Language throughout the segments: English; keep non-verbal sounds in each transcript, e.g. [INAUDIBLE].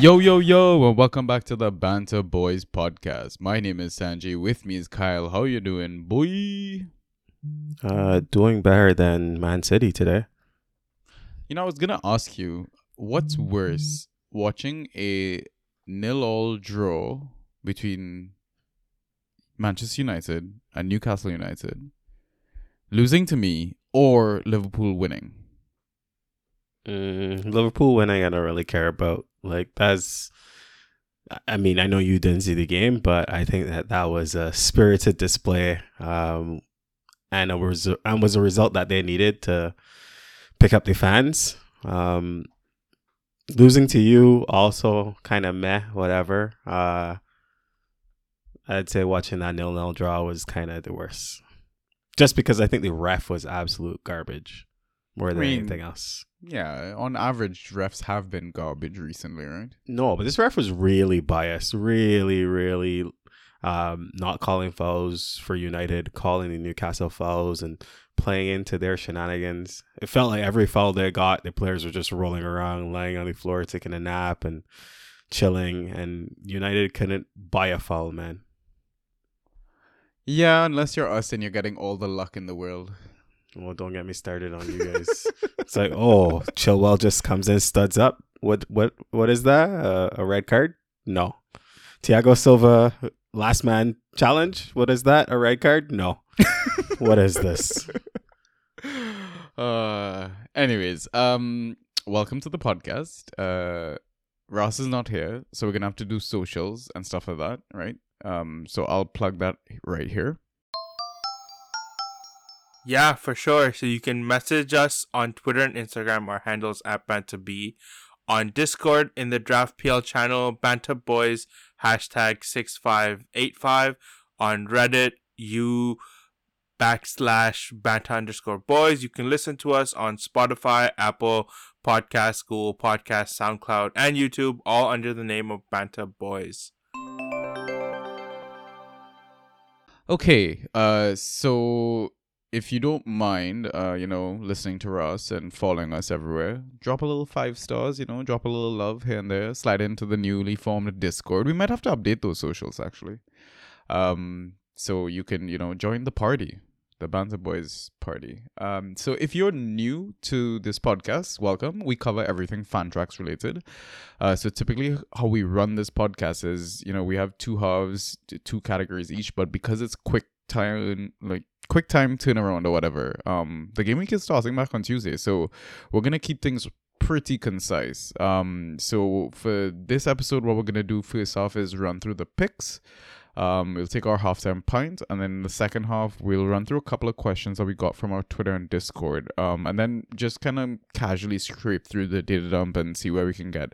Yo, yo, yo, and welcome back to the Banter Boys podcast. My name is Sanjay. With me is Kyle. How you doing, boy? Uh, doing better than Man City today. You know, I was gonna ask you, what's worse, watching a nil-all draw between Manchester United and Newcastle United, losing to me, or Liverpool winning? Mm, Liverpool winning, I don't really care about. Like that's, I mean, I know you didn't see the game, but I think that that was a spirited display, um, and it was and was a result that they needed to pick up the fans. Um, losing to you also kind of meh, whatever. Uh, I'd say watching that nil nil draw was kind of the worst, just because I think the ref was absolute garbage more than I mean, anything else. Yeah, on average, refs have been garbage recently, right? No, but this ref was really biased, really, really um, not calling fouls for United, calling the Newcastle fouls and playing into their shenanigans. It felt like every foul they got, the players were just rolling around, lying on the floor, taking a nap and chilling, and United couldn't buy a foul, man. Yeah, unless you're us and you're getting all the luck in the world. Well, don't get me started on you [LAUGHS] guys. it's like, oh, Chilwell just comes in, studs up. What, what, what is that? Uh, a red card? No. Thiago Silva, last man challenge. What is that? A red card? No. [LAUGHS] what is this? Uh, anyways, um, welcome to the podcast. Uh, Ross is not here, so we're gonna have to do socials and stuff like that, right? Um, so I'll plug that right here. Yeah, for sure. So you can message us on Twitter and Instagram. Our handles at BantaB. On Discord in the Draft PL channel, Banta Boys hashtag six five eight five. On Reddit, you backslash Banta underscore boys. You can listen to us on Spotify, Apple Podcast, Google Podcast, SoundCloud, and YouTube, all under the name of Banta Boys. Okay, uh, so if you don't mind, uh, you know, listening to us and following us everywhere, drop a little five stars, you know, drop a little love here and there, slide into the newly formed Discord. We might have to update those socials actually. Um, so you can, you know, join the party, the Banter Boys party. Um, so if you're new to this podcast, welcome. We cover everything Fantrax related. Uh, so typically how we run this podcast is, you know, we have two halves, two categories each, but because it's quick time, like quick time turnaround or whatever, um, the game week is starting back on Tuesday. So we're gonna keep things pretty concise. Um, so for this episode, what we're gonna do first off is run through the picks. Um, we'll take our halftime pint, and then in the second half, we'll run through a couple of questions that we got from our Twitter and Discord. Um, and then just kind of casually scrape through the data dump and see where we can get.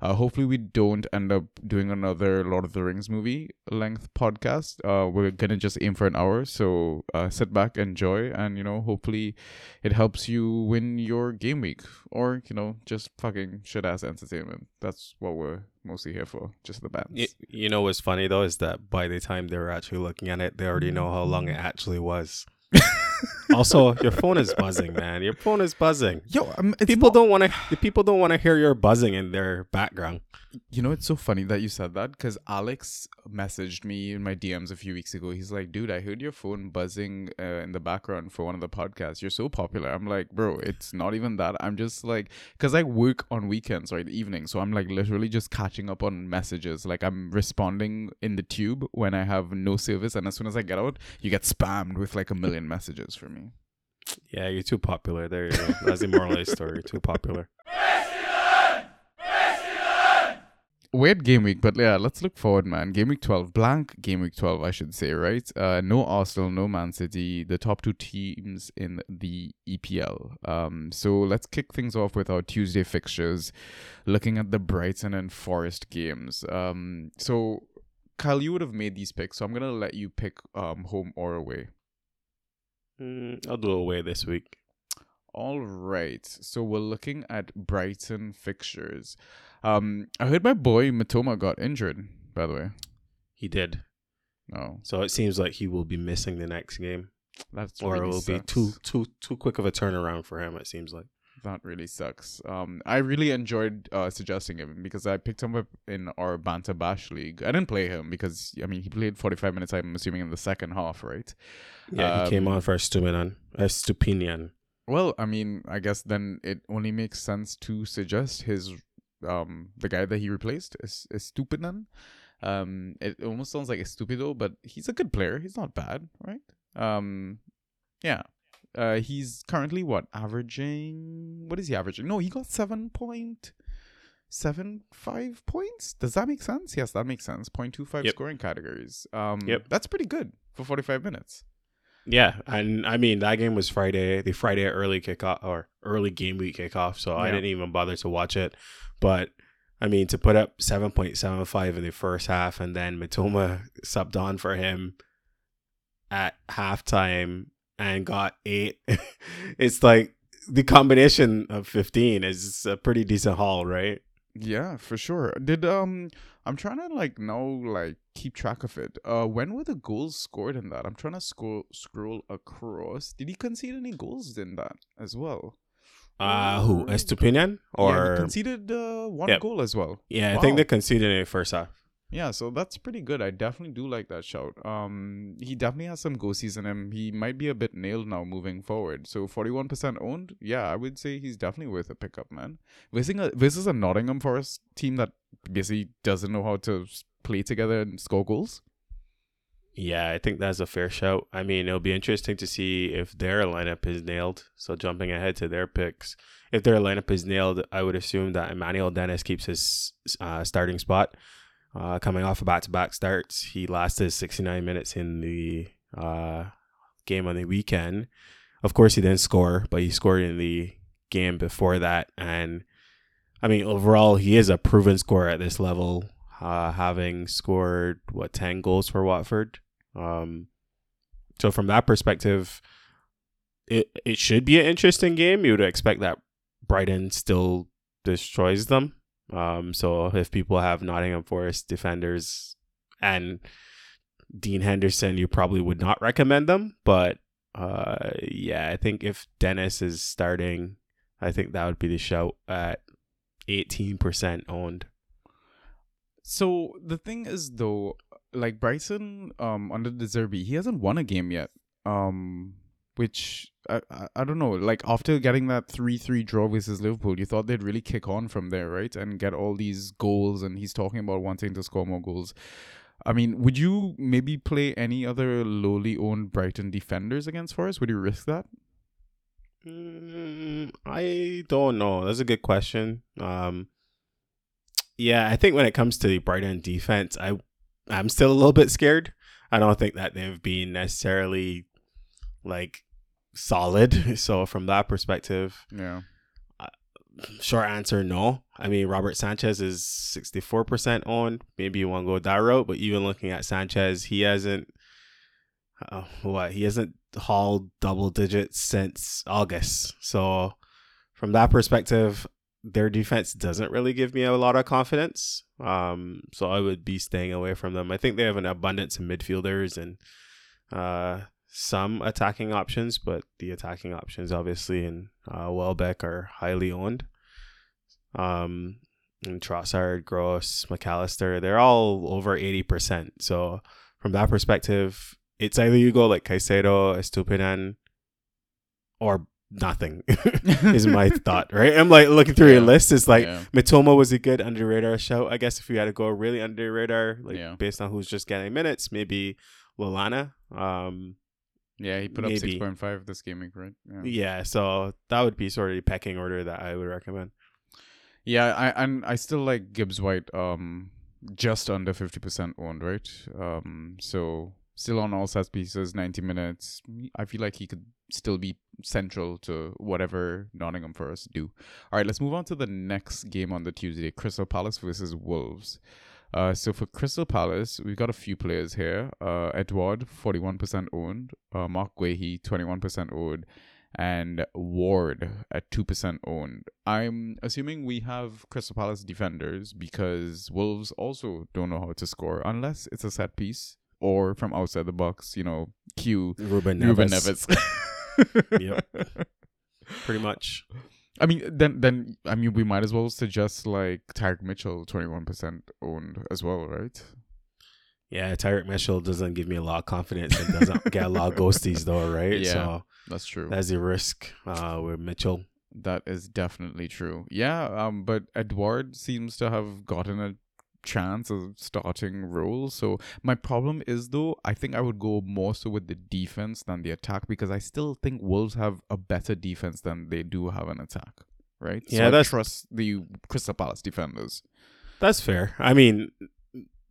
Uh, hopefully, we don't end up doing another Lord of the Rings movie length podcast. Uh, we're gonna just aim for an hour, so uh, sit back, enjoy, and you know, hopefully, it helps you win your game week, or you know, just fucking shit ass entertainment. That's what we're mostly here for, just the bands. You, you know what's funny though is that by the time they were actually looking at it, they already know how long it actually was. [LAUGHS] also, your phone is buzzing, man. Your phone is buzzing. Yo, um, people not- don't want to. People don't want to hear your buzzing in their background. You know, it's so funny that you said that because Alex messaged me in my DMs a few weeks ago. He's like, dude, I heard your phone buzzing uh, in the background for one of the podcasts. You're so popular. I'm like, bro, it's not even that. I'm just like, because I work on weekends, right? Evening. So I'm like literally just catching up on messages. Like I'm responding in the tube when I have no service. And as soon as I get out, you get spammed with like a million messages for me. Yeah, you're too popular. There you go. That's the moral of the story. Too popular. [LAUGHS] weird game week, but yeah, let's look forward, man. Game week 12, blank game week 12, I should say, right? Uh, no Arsenal, no Man City, the top two teams in the EPL. Um, so let's kick things off with our Tuesday fixtures, looking at the Brighton and Forest games. Um, so Kyle, you would have made these picks, so I'm gonna let you pick um home or away. Mm, I'll do away this week. All right. So we're looking at Brighton fixtures. Um, I heard my boy Mitoma got injured. By the way, He did. no, So it seems like he will be missing the next game, that's or really it will be too too too quick of a turnaround for him. It seems like. that really sucks. Um, I really enjoyed uh, suggesting him because I picked him up in our Banta Bash league. I didn't play him because I mean he played forty five minutes. I'm assuming in the second half, right? Yeah, he came Um, on for Stupinian. Uh, Stupinian. Well, I mean, I guess then it only makes sense to suggest his um the guy that he replaced is is Stupinan. Um, it almost sounds like a stupido, but he's a good player. He's not bad, right? Um, yeah. Uh, he's currently what averaging? What is he averaging? No, he got seven point seven five points. Does that make sense? Yes, that makes sense. 0.25 Yep. scoring categories. Um, Yep. that's pretty good for forty five minutes. Yeah, and I mean that game was Friday, the Friday early kickoff or early game week kickoff, so I didn't even bother to watch it. But I mean to put up seven point seven five in the first half, and then Mitoma subbed on for him at halftime and got eight. [LAUGHS] it's like the combination of fifteen is a pretty decent haul, right? Yeah, for sure. Did um I'm trying to like now like keep track of it. Uh when were the goals scored in that? I'm trying to scroll scroll across. Did he concede any goals in that as well? Uh who? Estupinian yeah, or he conceded uh one Yep. goal as well. yeah, I think they conceded in the first half. Yeah, so that's pretty good. I definitely do like that shout. Um, he definitely has some ghosties in him. He might be a bit nailed now moving forward. So forty-one percent owned. Yeah, I would say he's definitely worth a pickup, man. This is a Nottingham Forest team that basically doesn't know how to play together and score goals. Yeah, I think that's a fair shout. I mean, it'll be interesting to see if their lineup is nailed. So jumping ahead to their picks, if their lineup is nailed, I would assume that Emmanuel Dennis keeps his uh, starting spot. Uh, coming off of back-to-back starts, he lasted 69 minutes in the uh, game on the weekend. Of course, he didn't score, but he scored in the game before that. And I mean, overall, he is a proven scorer at this level, uh, having scored what 10 goals for Watford. Um, so from that perspective, it it should be an interesting game. You would expect that Brighton still destroys them. Um, so if people have Nottingham Forest defenders and Dean Henderson, you probably would not recommend them. But uh, yeah, I think if Dennis is starting, I think that would be the shout at eighteen percent owned. So the thing is though, like Brighton, um, under De Zerbi, he hasn't won a game yet. Um, which I, I I don't know. Like after getting that three three draw versus Liverpool, you thought they'd really kick on from there, right? And get all these goals. And he's talking about wanting to score more goals. I mean, would you maybe play any other lowly owned Brighton defenders against Forest? Would you risk that? Mm, I don't know. That's a good question. Um, yeah, I think when it comes to the Brighton defense, I I'm still a little bit scared. I don't think that they've been necessarily like solid. [LAUGHS] So from that perspective, Yeah. short answer no. I mean Robert Sanchez is sixty four percent on. Maybe you want to go that route, but even looking at Sanchez, he hasn't uh, what he hasn't hauled double digits since August. So from that perspective, their defense doesn't really give me a lot of confidence. Um, so I would be staying away from them. I think they have an abundance of midfielders and uh, some attacking options, but the attacking options obviously in uh, Welbeck are highly owned. Um, and Trossard, Gross, Mac Allister, they're all over eighty percent. So from that perspective, it's either you go like Caicedo, Estupinan, or nothing. [LAUGHS] is my [LAUGHS] thought, right? I'm like looking through your list. It's like yeah. Mitoma was a good under radar show. I guess if you had to go really under radar, like Yeah. based on who's just getting minutes, maybe Lallana. Um, Yeah, he put up Maybe. six point five this game week, right? Yeah. yeah, so that would be sort of the pecking order that I would recommend. Yeah, I and I still like Gibbs White um just under fifty percent owned, right? Um so still on all set pieces, ninety minutes. I feel like he could still be central to whatever Nottingham Forest do. Alright, let's move on to the next game on the Tuesday, Crystal Palace versus Wolves. Uh, so for Crystal Palace, we've got a few players here. Uh, Edouard, forty-one percent owned. Uh, Mark Guehi, twenty-one percent owned and Ward at 2% owned. I'm assuming we have Crystal Palace defenders because Wolves also don't know how to score unless it's a set piece or from outside the box, you know, cue Ruben Neves. Ruben Neves. [LAUGHS] Yep. [LAUGHS] Pretty much. I mean, then then I mean, we might as well suggest like Tyrick Mitchell, twenty one percent owned as well, right? Yeah, Tyrick Mitchell doesn't give me a lot of confidence and doesn't get a lot of ghosties though, [LAUGHS] right? Yeah. So That's true. that's the risk uh, with Mitchell. That is definitely true. Yeah, um, but Edouard seems to have gotten a chance of starting role. So my problem is though, I think I would go more so with the defense than the attack because I still think Wolves have a better defense than they do have an attack. Right? Yeah, so I that's- trust the Crystal Palace defenders. That's fair. I mean,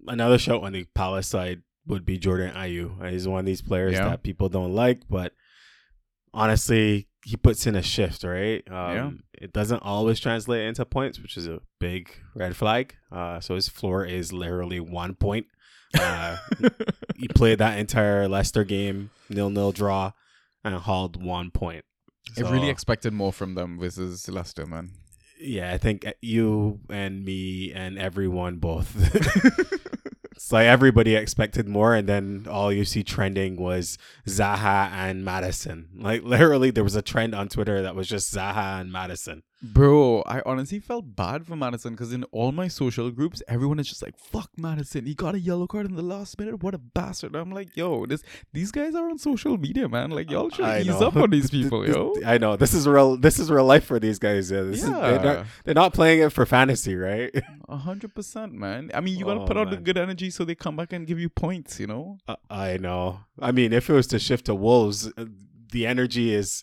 another shout on the Palace side would be Jordan Ayew. He's one of these players Yeah. that people don't like, but honestly, he puts in a shift, right? Um, Yeah. It doesn't always translate into points, which is a big red flag. Uh, so his floor is literally one point. Uh, [LAUGHS] he played that entire Leicester game, nil nil draw, and hauled one point. I really expected more from them versus Leicester, man. yeah, I think you and me and everyone both. [LAUGHS] [LAUGHS] it's like everybody expected more, and then all you see trending was Zaha and Maddison. Like [LAUGHS] literally, there was a trend on Twitter that was just Zaha and Maddison. Bro, I honestly felt bad for Maddison because in all my social groups, everyone is just like, "Fuck Maddison, he got a yellow card in the last minute. What a bastard!" I'm like, "Yo, this these guys are on social media, man. Like, y'all should I ease know. up on these [LAUGHS] people, This- yo." I know this is real. This is real life for these guys. Yeah, this is, they're, not, they're not playing it for fantasy, right? [LAUGHS] a hundred percent, man. I mean, you gotta Oh, put out the good energy so they come back and give you points, you know. Uh, I know. I mean, if it was to shift to Wolves, uh, the energy is.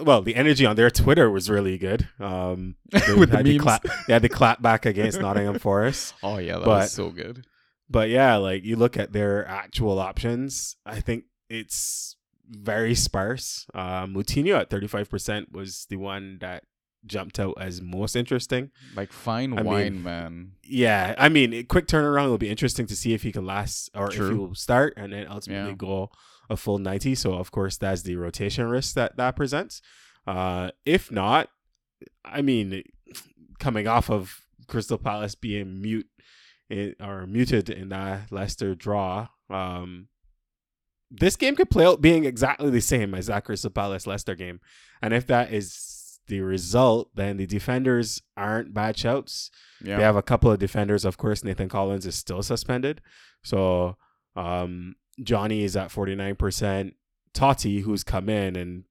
Well, the energy on their Twitter was really good. Um, [LAUGHS] they With had the memes. clap, they had the clap back against Nottingham Forest. [LAUGHS] Oh yeah, that But- was so good. But yeah, like you look at their actual options, I think it's very sparse. Uh, Moutinho at thirty five percent was the one that jumped out as most interesting. Like fine I mean, wine, man. Yeah, I mean, quick turnaround will be interesting to see if he can last or if he will start and then ultimately Yeah. go a full 90. So, of course, that's the rotation risk that that presents. Uh, if not, I mean, coming off of Crystal Palace being mute in, or muted in that Leicester draw, um, this game could play out being exactly the same as that Crystal Palace Leicester game. And if that is the result, then the defenders aren't bad shouts. Yeah, They have a couple of defenders. Of course, Nathan Collins is still suspended. So um, Jonny is at 49%. Totti, who's come in, and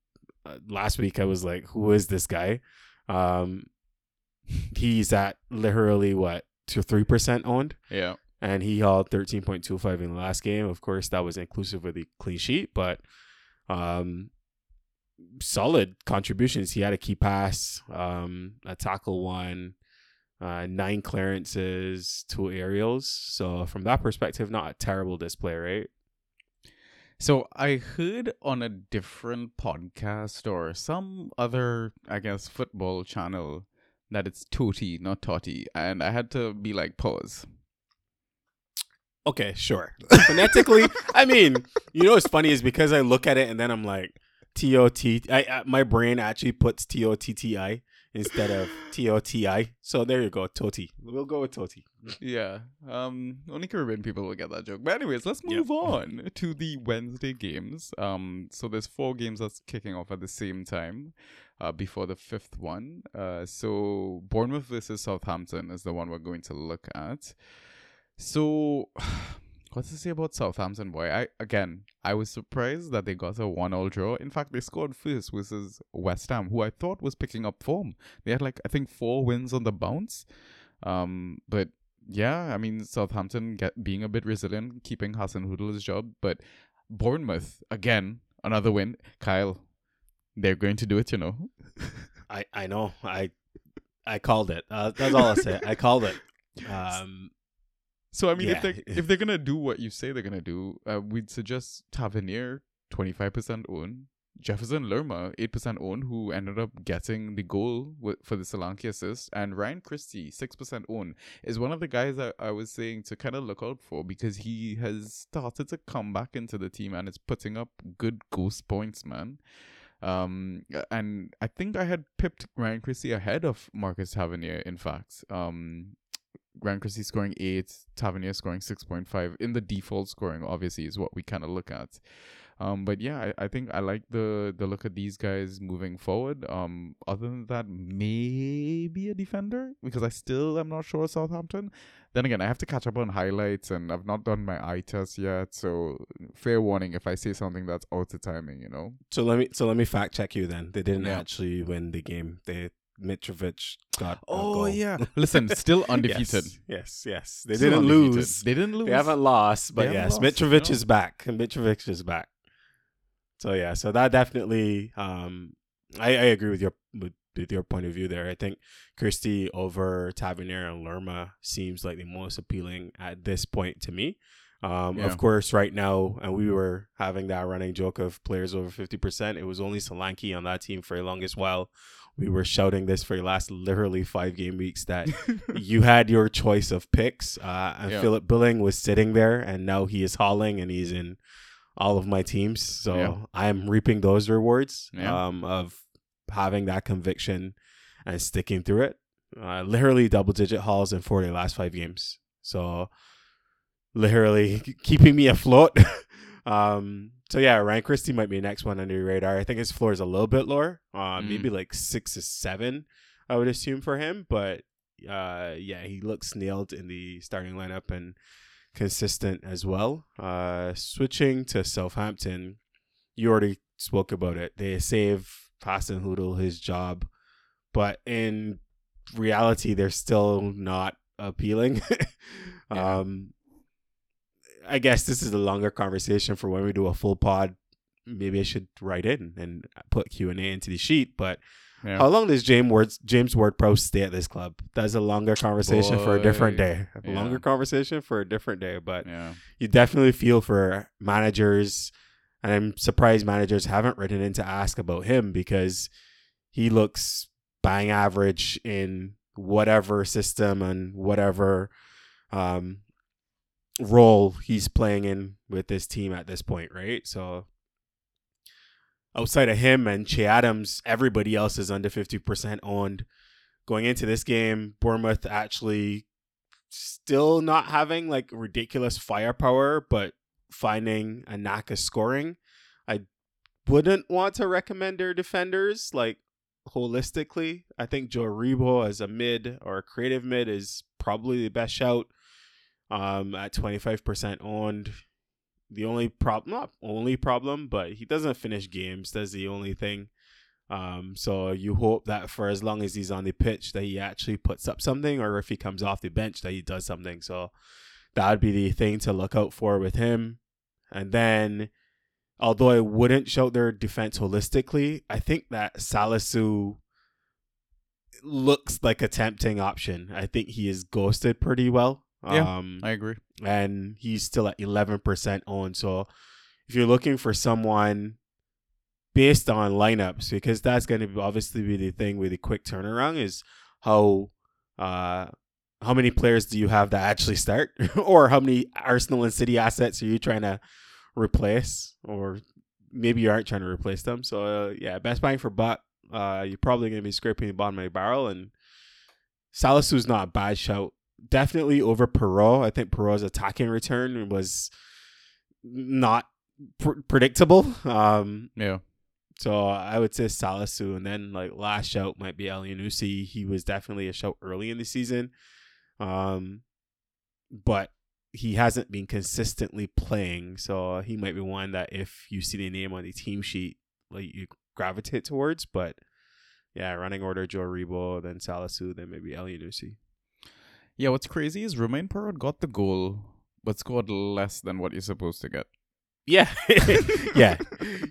uh, last week I was like, who is this guy? Um, he's at literally what, to 3% owned? yeah. and he hauled 13.25 in the last game. Of course, that was inclusive of the clean sheet, but um, solid contributions. He had a key pass, um, a tackle one, uh, nine clearances, two aerials. So from that perspective, not a terrible display, right? So I heard on a different podcast or some other, I guess, football channel that it's Toti, not Totti, and I had to be like, pause. Okay, sure. [LAUGHS] Phonetically, I mean, you know what's funny is because I look at it and then I'm like T O T. I my brain actually puts T O T T I instead of T O T I. So there you go, Toti. We'll go with Toti. Yeah. Um only Caribbean people will get that joke. But anyways, let's Yep. move on to the Wednesday games. Um so there's four games that's kicking off at the same time. Uh, before the fifth one. Uh, so Bournemouth versus Southampton is the one we're going to look at. So, [SIGHS] what's to say about Southampton, boy? I again, I was surprised that they got a one-all draw. In fact, they scored first versus West Ham, who I thought was picking up form. They had like I think four wins on the bounce. Um, but yeah, I mean Southampton get being a bit resilient, keeping Hasenhüttl's job. But Bournemouth again, another win. Kyle, they're going to do it, you know. I I know. I I called it. Uh, that's all I'll say. I called it. [LAUGHS] Um, So I mean, if Yeah. they if they're gonna do what you say they're gonna do, uh, we'd suggest Tavernier twenty five percent own, Jefferson Lerma eight percent own, who ended up getting the goal wi- for the Solanke assist, and Ryan Christie six percent own is one of the guys that I was saying to kind of look out for because he has started to come back into the team and is putting up good ghost points, man. Um, and I think I had pipped Ryan Christie ahead of Marcus Tavernier. In fact, um, Christie scoring eight, Tavernier scoring six point five in the default scoring. Obviously, is what we kind of look at. Um, but yeah, I, I think I like the the look of these guys moving forward. Um, other than that, maybe a defender because I still am not sure Southampton. Then again, I have to catch up on highlights and I've not done my eye test yet. So fair warning if I say something that's out of timing, you know. So let me so let me fact check you then. They didn't Yeah. actually win the game. They Mitrovic got. a Oh yeah, [LAUGHS] listen, still [LAUGHS] undefeated. Yes, yes, yes. They Still didn't undefeated. lose. They didn't lose. They haven't lost, but yes, haven't lost, Mitrovic is back. Mitrovic is back. So yeah, so that definitely, um, I, I agree with your with, with your point of view there. I think Christie over Tavernier and Lerma seems like the most appealing at this point to me. Um, Yeah. Of course, right now, and we were having that running joke of players over fifty percent. It was only Solanke on that team for the longest while. We were shouting this for the last literally five game weeks that [LAUGHS] you had your choice of picks, uh, and Yeah. Philip Billing was sitting there, and now he is hauling, and he's in all of my teams. So Yeah. I'm reaping those rewards Yeah. um, of having that conviction and sticking through it. Uh, literally double digit hauls in four of the last five games. So literally keeping me afloat. [LAUGHS] um, so yeah, Ryan Christie might be the next one under your radar. I think his floor is a little bit lower, uh, Mm. maybe like six to seven, I would assume for him. But uh, yeah, he looks nailed in the starting lineup and consistent as well. Uh, switching to Southampton, you already spoke about it. They save Hasenhüttl his job, but in reality, they're still not appealing. [LAUGHS] Yeah. um, I guess this is a longer conversation for when we do a full pod. Maybe I should write in and put Q and A into the sheet. But Yeah. how long does James Ward James Ward Prowse stay at this club? That's a longer conversation for a different day. A yeah. longer conversation for a different day. But yeah. you definitely feel for managers, and I'm surprised managers haven't written in to ask about him because he looks bang average in whatever system and whatever um, role he's playing in with this team at this point, right? So outside of him and Che Adams, everybody else is under 50% owned. Going into this game, Bournemouth actually still not having like ridiculous firepower, but finding a knack of scoring. I wouldn't want to recommend their defenders like holistically. I think Joe Aribo as a mid or a creative mid is probably the best shout. Um, at twenty five percent owned. The only problem, not only problem, but he doesn't finish games. That's the only thing. Um, so you hope that for as long as he's on the pitch, that he actually puts up something, or if he comes off the bench, that he does something. So that would be the thing to look out for with him. And then, although I wouldn't shout their defense holistically, I think that Salisu looks like a tempting option. I think he is ghosted pretty well. Yeah. Um, I agree. and he's still at 11% owned. So if you're looking for someone based on lineups, because that's going to obviously be the thing with the quick turnaround is how uh how many players do you have that actually start, [LAUGHS] or how many Arsenal and City assets are you trying to replace, or maybe you aren't trying to replace them. So uh, yeah, best bang for buck. Uh, you're probably going to be scraping the bottom of the barrel, and Salisu's not a bad shout definitely over Perraud. I think Perraud's attacking return was not pr- predictable. Um, Yeah. so I would say Salisu, and then like last shout might be Elyounoussi. He was definitely a shout early in the season, um, but he hasn't been consistently playing. So he might be one that if you see the name on the team sheet, like you gravitate towards. But yeah, running order Joe Aribo, then Salisu, then maybe Elyounoussi. Yeah, what's crazy is Romain Perraud got the goal, but scored less than what you're supposed to get. Yeah, [LAUGHS] yeah.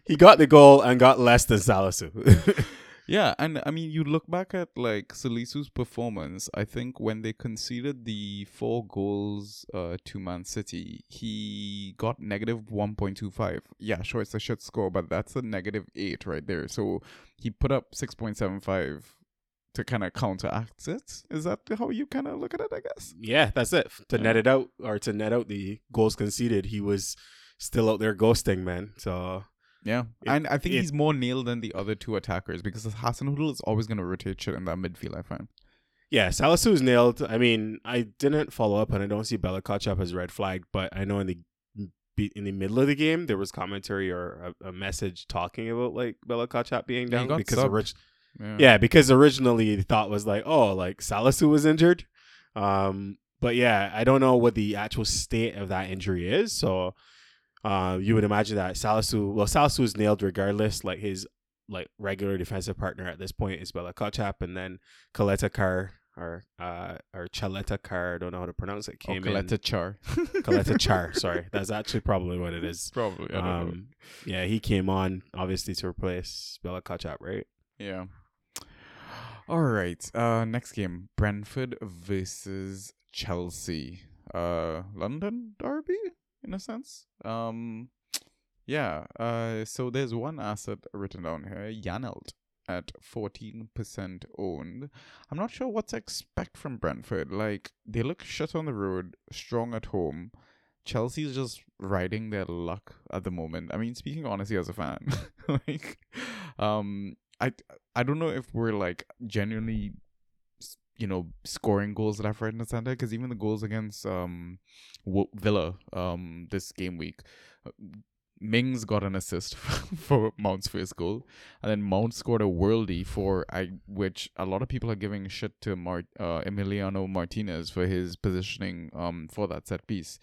He got the goal and got less than Salisu. [LAUGHS] Yeah, and I mean, you look back at like Salisu's performance. I think when they conceded the four goals uh, to Man City, he got negative one point two five. Yeah, sure, it's a shit score, but that's a negative eight right there. So he put up six point seven five to kind of counteract it. Is that how you kind of look at it? I guess. yeah, that's it. To Yeah. net it out or to net out the goals conceded, he was still out there ghosting, man. So Yeah, It- and I think it- he's more nailed than the other two attackers because Hasenhüttl is always going to rotate shit in that midfield. I find. yeah, Salisu's nailed. I mean, I didn't follow up and I don't see Bella Kotchap as red flagged, but I know in the in the middle of the game there was commentary or a, a message talking about like Bella Kotchap being down because subbed. orig- Yeah. yeah, because originally the thought was like, oh, like Salisu was injured. Um, but yeah, I don't know what the actual state of that injury is. So, uh, you would imagine that Salisu, well, Salisu is nailed regardless. Like his like regular defensive partner at this point is Bella Kotchap, and then Kaleta Carr or uh or Chaleta Carr, I don't know how to pronounce it. Oh, Came Coletta in Char. [LAUGHS] Kaleta Char. Sorry, that's actually probably what it is. Probably. I don't know. Um, yeah, he came on obviously to replace Bella Kotchap, right? Yeah. All right. Uh, next game: Brentford versus Chelsea. Uh, London derby in a sense. Um, yeah. Uh, so there's one asset written down here: Janelt at fourteen percent owned. I'm not sure what to expect from Brentford. Like they look shut on the road, strong at home. Chelsea's just riding their luck at the moment. I mean, speaking honestly as a fan, [LAUGHS] like, um, I I don't know if we're like genuinely, you know, scoring goals left, right, and center. Because even the goals against um, Wo- Villa um this game week, uh, Mings got an assist [LAUGHS] for Mount's first goal, and then Mount scored a worldie for I, which a lot of people are giving shit to Mar- uh, Emiliano Martinez for his positioning um for that set piece.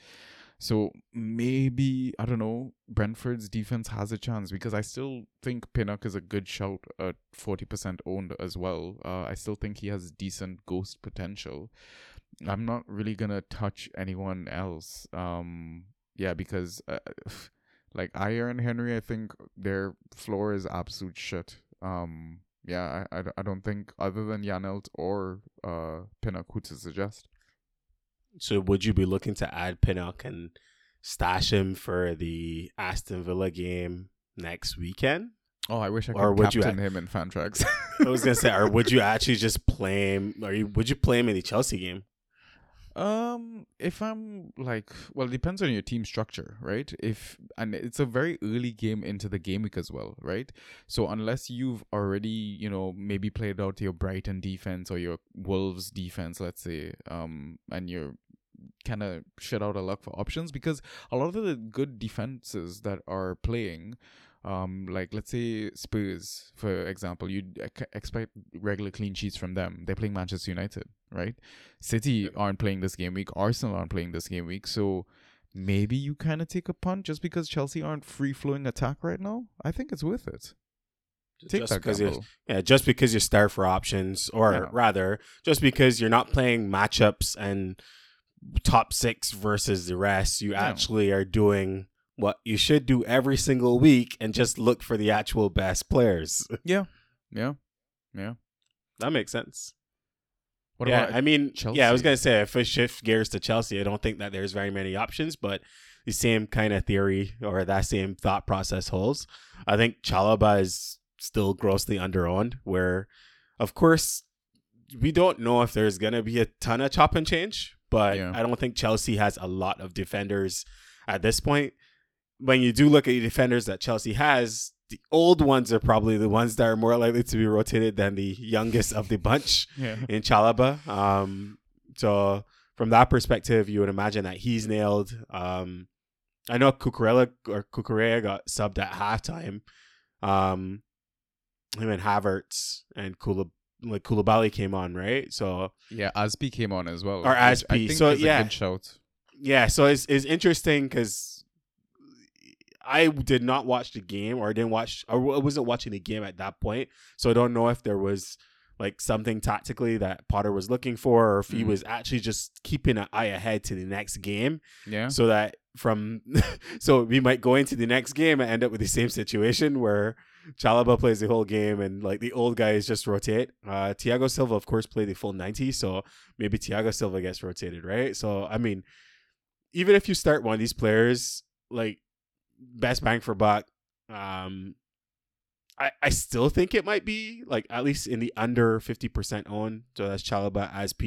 So maybe I don't know. Brentford's defense has a chance because I still think Pinnock is a good shout at forty percent owned as well. Uh, I still think he has decent ghost potential. I'm not really gonna touch anyone else. Um, yeah, because uh, [SIGHS] like Ajer and Henry, I think their floor is absolute shit. Um, yeah, I, I, I don't think other than Janelt or uh Pinnock who to suggest. So would you be looking to add Pinnock and stash him for the Aston Villa game next weekend? Oh, I wish I could Or would you captain him in Fantrax. I was gonna say, or would you [LAUGHS] actually just play him? Or you, would you play him in the Chelsea game? Um, if I'm like, well, it depends on your team structure, right? If and it's a very early game into the game week as well, right? So unless you've already, you know, maybe played out your Brighton defense or your Wolves defense, let's say, um, and you're kind of shit out of luck for options because a lot of the good defenses that are playing um like let's say Spurs for example you'd ec- expect regular clean sheets from them. They're playing Manchester United right? City aren't playing this game week. Arsenal aren't playing this game week. So maybe you kind of take a punt just because Chelsea aren't free flowing attack right now? I think it's worth it. Take Just because you're- Yeah, just because you start for options, or Yeah. rather, just because you're not playing matchups and top six versus the rest, you Yeah. actually are doing what you should do every single week and just look for the actual best players. [LAUGHS] yeah yeah yeah that makes sense. what yeah, about I mean, yeah, I was gonna say if I shift gears to Chelsea, I don't think that there's very many options, but the same kind of theory or that same thought process holds. I think Chalobah is still grossly underowned. Where, of course, we don't know if there's gonna be a ton of chop and change, but Yeah. I don't think Chelsea has a lot of defenders at this point. When you do look at the defenders that Chelsea has, the old ones are probably the ones that are more likely to be rotated than the youngest of the bunch [LAUGHS] yeah in Chalobah. Um, so from that perspective, you would imagine that he's nailed. Um, I know Cucurella or Cucurella got subbed at halftime. Um, him and Havertz and Kula, like Koulibaly came on, right? So Yeah, Azpi came on as well. Or Azpi, think so yeah. good shout. yeah, so it's it's interesting because I did not watch the game, or I didn't watch, or I wasn't watching the game at that point, so I don't know if there was like something tactically that Potter was looking for, or if he Mhm. was actually just keeping an eye ahead to the next game, Yeah. so that from [LAUGHS] so we might go into the next game and end up with the same situation where Chalobah plays the whole game and like the old guys just rotate. Uh Thiago Silva of course played the full 90, so maybe Thiago Silva gets rotated, right? So I mean even if you start one of these players like best bang for buck um I, I still think it might be like at least in the under 50% own. So that's Chalobah, Asp.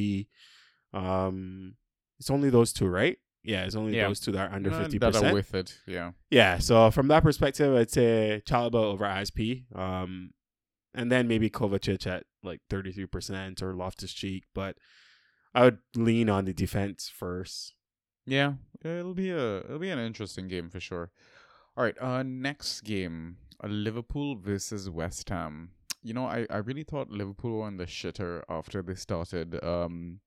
Um it's only those two, right? Yeah, it's only Yeah. those two that are under Uh, fifty That are percent. with it. Yeah. Yeah, so from that perspective, I'd say Chalobah over ISP. Um, and then maybe Kovacic at like 33% or Loftus Cheek. But I would lean on the defense first. Yeah. Yeah, it'll be a it'll be an interesting game for sure. All right, uh, next game, uh, Liverpool versus West Ham. You know, I, I really thought Liverpool were on the shitter after they started. Um,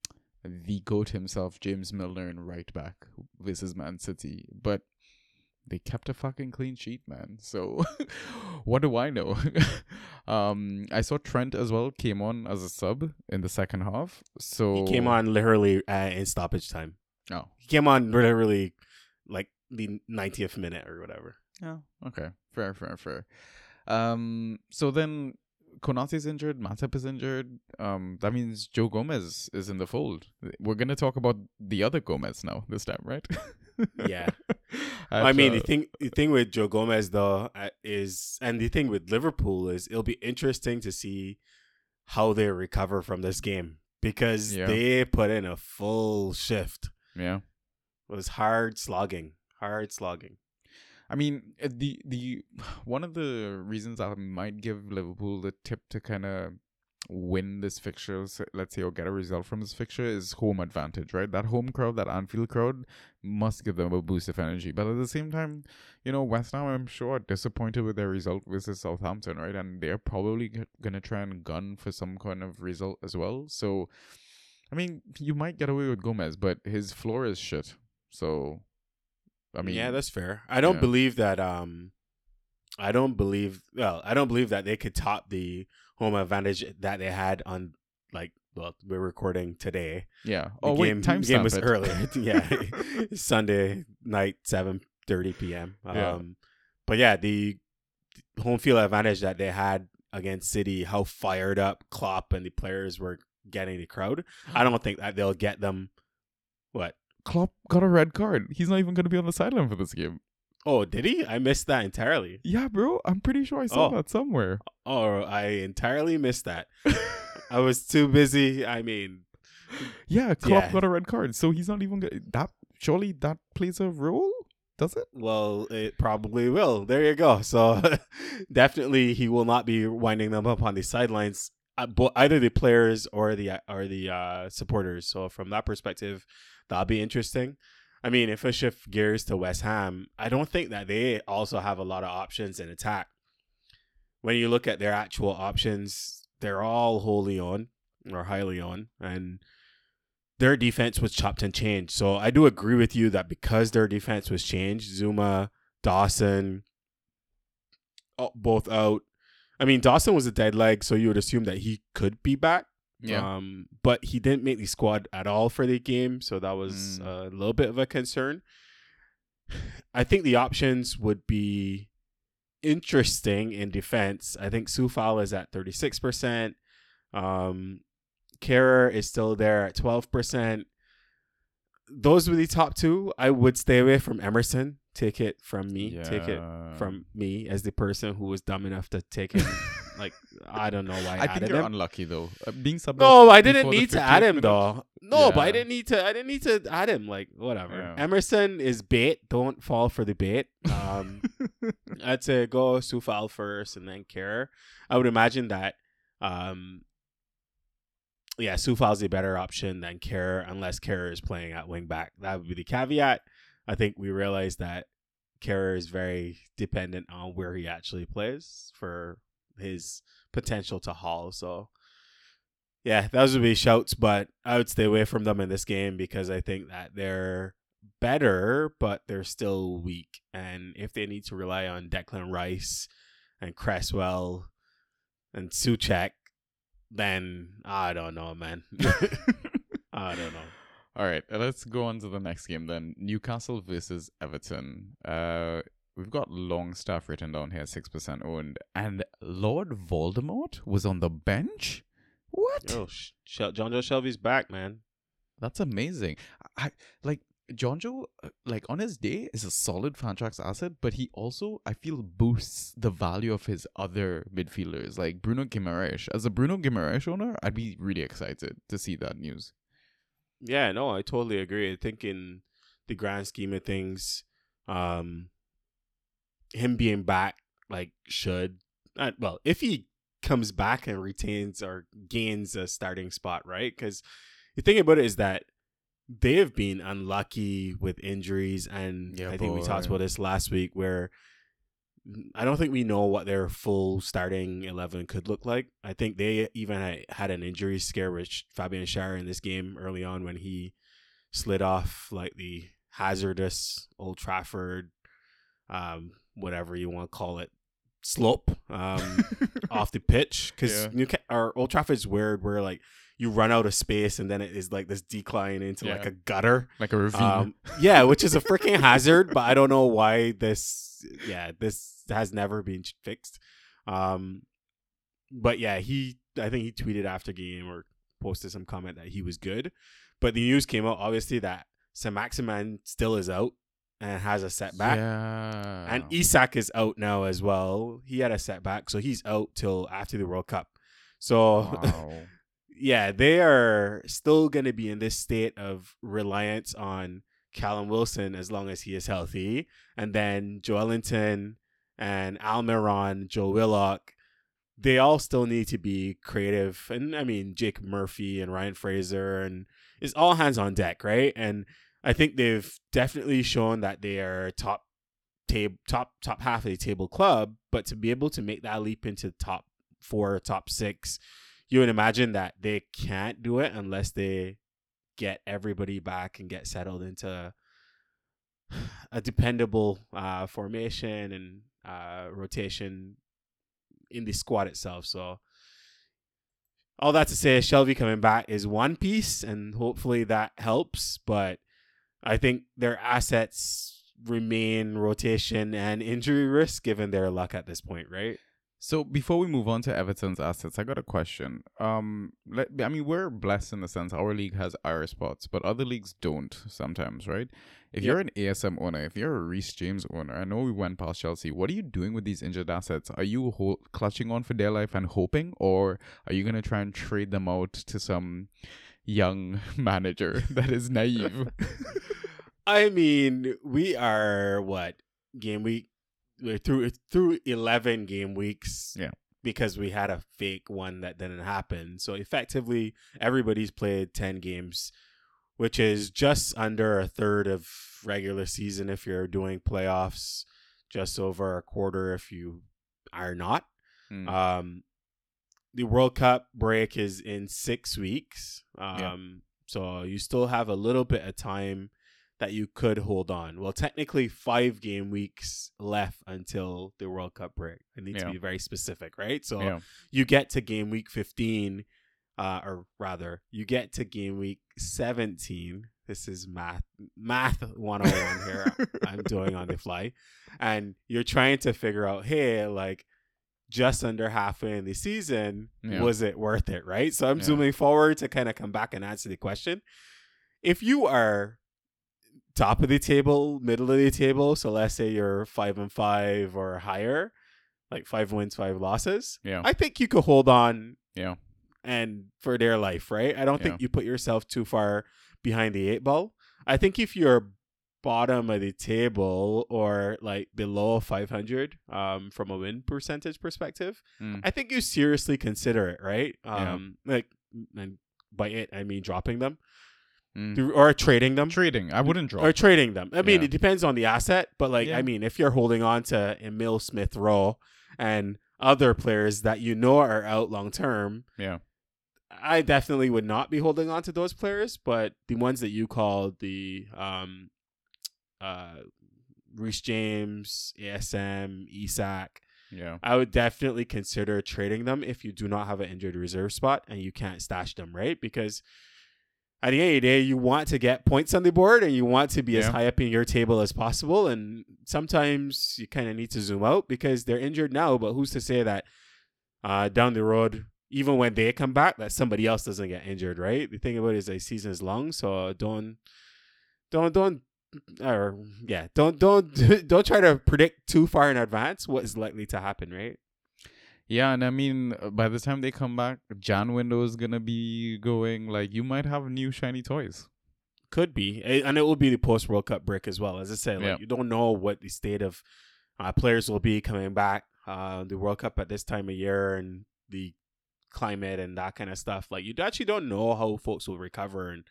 the goat himself, James Milner, in right back versus Man City, but they kept a fucking clean sheet, man. So [LAUGHS] what do I know? [LAUGHS] um, I saw Trent as well came on as a sub in the second half. So He came on literally uh, in stoppage time. Oh, He came on literally like the 90th minute or whatever. Yeah. Okay, fair, fair, fair. Um, so then Konate's injured, Matip is injured. Um, that means Joe Gomez is in the fold. We're gonna talk about the other Gomez now this time, right? Yeah. [LAUGHS] At, I mean, the thing, the thing with Joe Gomez though uh, is, and the thing with Liverpool is, it'll be interesting to see how they recover from this game because Yeah. they put in a full shift. yeah. It was hard slogging, hard slogging. I mean, uh, the the [SIGHS] one of the reasons I might give Liverpool the tip to kind of win this fixture, let's say, or get a result from this fixture, is home advantage, right? That home crowd, that Anfield crowd, must give them a boost of energy. But at the same time, you know, West Ham, I'm sure, are disappointed with their result versus Southampton, right? And they're probably g- gonna try and gun for some kind of result as well. So, I mean, you might get away with Gomez, but his floor is shit. So, I mean, yeah, that's fair. I don't yeah. believe that. Um, I don't believe. Well, I don't believe that they could top the home advantage that they had on like. Well, we're recording today. yeah. The Oh game, wait, time game was it. earlier. [LAUGHS] [LAUGHS] yeah, [LAUGHS] Sunday night, seven thirty p.m. Yeah. Um, but yeah, the home field advantage that they had against City, how fired up Klopp and the players were getting the crowd. I [GASPS] don't think that they'll get them. What? Klopp got a red card. He's not even going to be on the sideline for this game. Oh, did he? I missed that entirely. Yeah, bro. I'm pretty sure I saw Oh. that somewhere. Oh, I entirely missed that. [LAUGHS] I was too busy. I mean, yeah, Klopp Yeah. got a red card, so he's not even gonna, that. Surely that plays a role, does it? well, it probably will. There you go. So [LAUGHS] definitely, he will not be winding them up on the sidelines. Uh, either the players or the or the uh, supporters. So from that perspective, that'll be interesting. I mean, if I shift gears to West Ham, I don't think that they also have a lot of options in attack. When you look at their actual options, they're all wholly on or highly on, and their defense was chopped and changed. So I do agree with you that because their defense was changed, Zouma, Dawson, both out. I mean, Dawson was a dead leg, so you would assume that he could be back. Um, but he didn't make the squad at all for the game, so that was Mm. a little bit of a concern. [SIGHS] I think the options would be interesting in defense. I think Coufal is at 36%. Um, Kehrer is still there at 12%. Those were the top two. I would stay away from Emerson. Take it from me. Take it from me as the person who was dumb enough to take him. [LAUGHS] like, I don't know why I, I think you're him. unlucky though. Uh, being subbed No, I didn't need to add him minute- though. No, but I didn't need to. I didn't need to add him. Like whatever. Yeah. Emerson is bait. Don't fall for the bait. Um, [LAUGHS] I'd say go Coufal first and then Kehrer. I would imagine that. Um, yeah, Coufal's the better option than Kehrer, unless Kehrer is playing at wing back. That would be the caveat. I think we realize that Kehrer is very dependent on where he actually plays for his potential to haul. So, yeah, those would be shouts, but I would stay away from them in this game because I think that they're better, but they're still weak. And if they need to rely on Declan Rice and Cresswell and Soucek, then I don't know, man. [LAUGHS] I don't know. All right, let's go on to the next game then. Newcastle versus Everton. Uh, we've got Longstaff written down here, six percent owned, and Lord Voldemort was on the bench. What? Yo, Sh- Jonjo Shelvey's back, man. That's amazing. I like Jonjo. uh, Like on his day, is a solid franchise asset, but he also I feel boosts the value of his other midfielders, like Bruno Guimaraes. As a Bruno Guimaraes owner, I'd be really excited to see that news. Yeah, no, I totally agree. I think in the grand scheme of things, um, him being back like should uh, well if he comes back and retains or gains a starting spot, right? Because the thing about it is that they have been unlucky with injuries, and Yeah, I think we talked about this last week where. I don't think we know what their full starting eleven could look like. I think they even had- had an injury scare with Fabian Schär in this game early on when he slid off like the hazardous Old Trafford, um, whatever you want to call it, slope um, [LAUGHS] off the pitch because Yeah. our Old Trafford's weird where like you run out of space and then it is like this decline into like a gutter. like a ravine. Um, yeah, which is a freaking hazard, but I don't know why this. Yeah, this has never been fixed. Um, but yeah, he. I think he tweeted after game or posted some comment that he was good, but the news came out obviously that Saint Maximin still is out and has a setback. yeah. And Isak is out now as well. He had a setback, so he's out till after the World Cup. So Wow. [LAUGHS] yeah, they are still going to be in this state of reliance on Callum Wilson as long as he is healthy. And then Joelinton and Almiron, Joe Willock, they all still need to be creative. And I mean, Jake Murphy and Ryan Fraser, and it's all hands on deck, right? And I think they've definitely shown that they are top table top top half of the table club, but to be able to make that leap into top four, top six, you would imagine that they can't do it unless they get everybody back and get settled into a dependable uh, formation and uh, rotation in the squad itself. So all that to say, Shelvey coming back is one piece, and hopefully that helps. But I think their assets remain rotation and injury risk given their luck at this point, right? So before we move on to Everton's assets, I got a question. Um, let, I mean, we're blessed in the sense our league has Irish spots, but other leagues don't sometimes, right? If Yep. you're an ASM owner, if you're a Reece James owner, I know we went past Chelsea. What are you doing with these injured assets? Are you ho- clutching on for dear life and hoping, or are you gonna try and trade them out to some young [LAUGHS] manager that is naive? [LAUGHS] I mean, we are what game week we're through through eleven game weeks. Yeah. Because we had a fake one that didn't happen. So effectively everybody's played ten games, which is just under a third of regular season if you're doing playoffs, just over a quarter if you are not. Hmm. Um, the World Cup break is in six weeks. Um, Yeah. so you still have a little bit of time that you could hold on. Well, technically, five game weeks left until the World Cup break. I need Yeah. to be very specific, right? So yeah. you get to game week 15, uh, or rather, you get to game week 17. This is math, math 101 here. [LAUGHS] I'm doing on the fly. And you're trying to figure out, hey, like just under halfway in the season, Yeah. was it worth it? Right. So I'm Yeah. zooming forward to kind of come back and answer the question. If you are top of the table, middle of the table, so let's say you're five and five or higher, like five wins, five losses, Yeah. I think you could hold on Yeah. and for their life, right? I don't think you put yourself too far behind the eight ball. I think if you're bottom of the table or like below 500 um from a win percentage perspective Mm. i think you seriously consider it right Yeah. um like and by it i mean dropping them Mm. through- or trading them Trading. I wouldn't drop. or trading them i mean Yeah. it depends on the asset but like Yeah. i mean if you're holding on to emile smith rowe and other players that you know are out long term yeah. I definitely would not be holding on to those players, but the ones that you called the um uh Reece James, ASM, Isak, Yeah. I would definitely consider trading them if you do not have an injured reserve spot and you can't stash them, right? Because at the end of the day, you want to get points on the board and you want to be as high up in your table as possible. And sometimes you kind of need to zoom out because they're injured now, but who's to say that uh, down the road, even when they come back, that somebody else doesn't get injured, right? The thing about it is the season is long, so don't, don't, don't, or yeah, don't, don't, [LAUGHS] don't try to predict too far in advance what is likely to happen, right? Yeah, and I mean, uh, by the time they come back, Jan window is gonna be going. Like, you might have new shiny toys. Could be, and it will be the post World Cup break as well. As I said, like Yeah. you don't know what the state of uh, players will be coming back. Uh, the World Cup at this time of year and the climate and that kind of stuff. Like you actually don't know how folks will recover and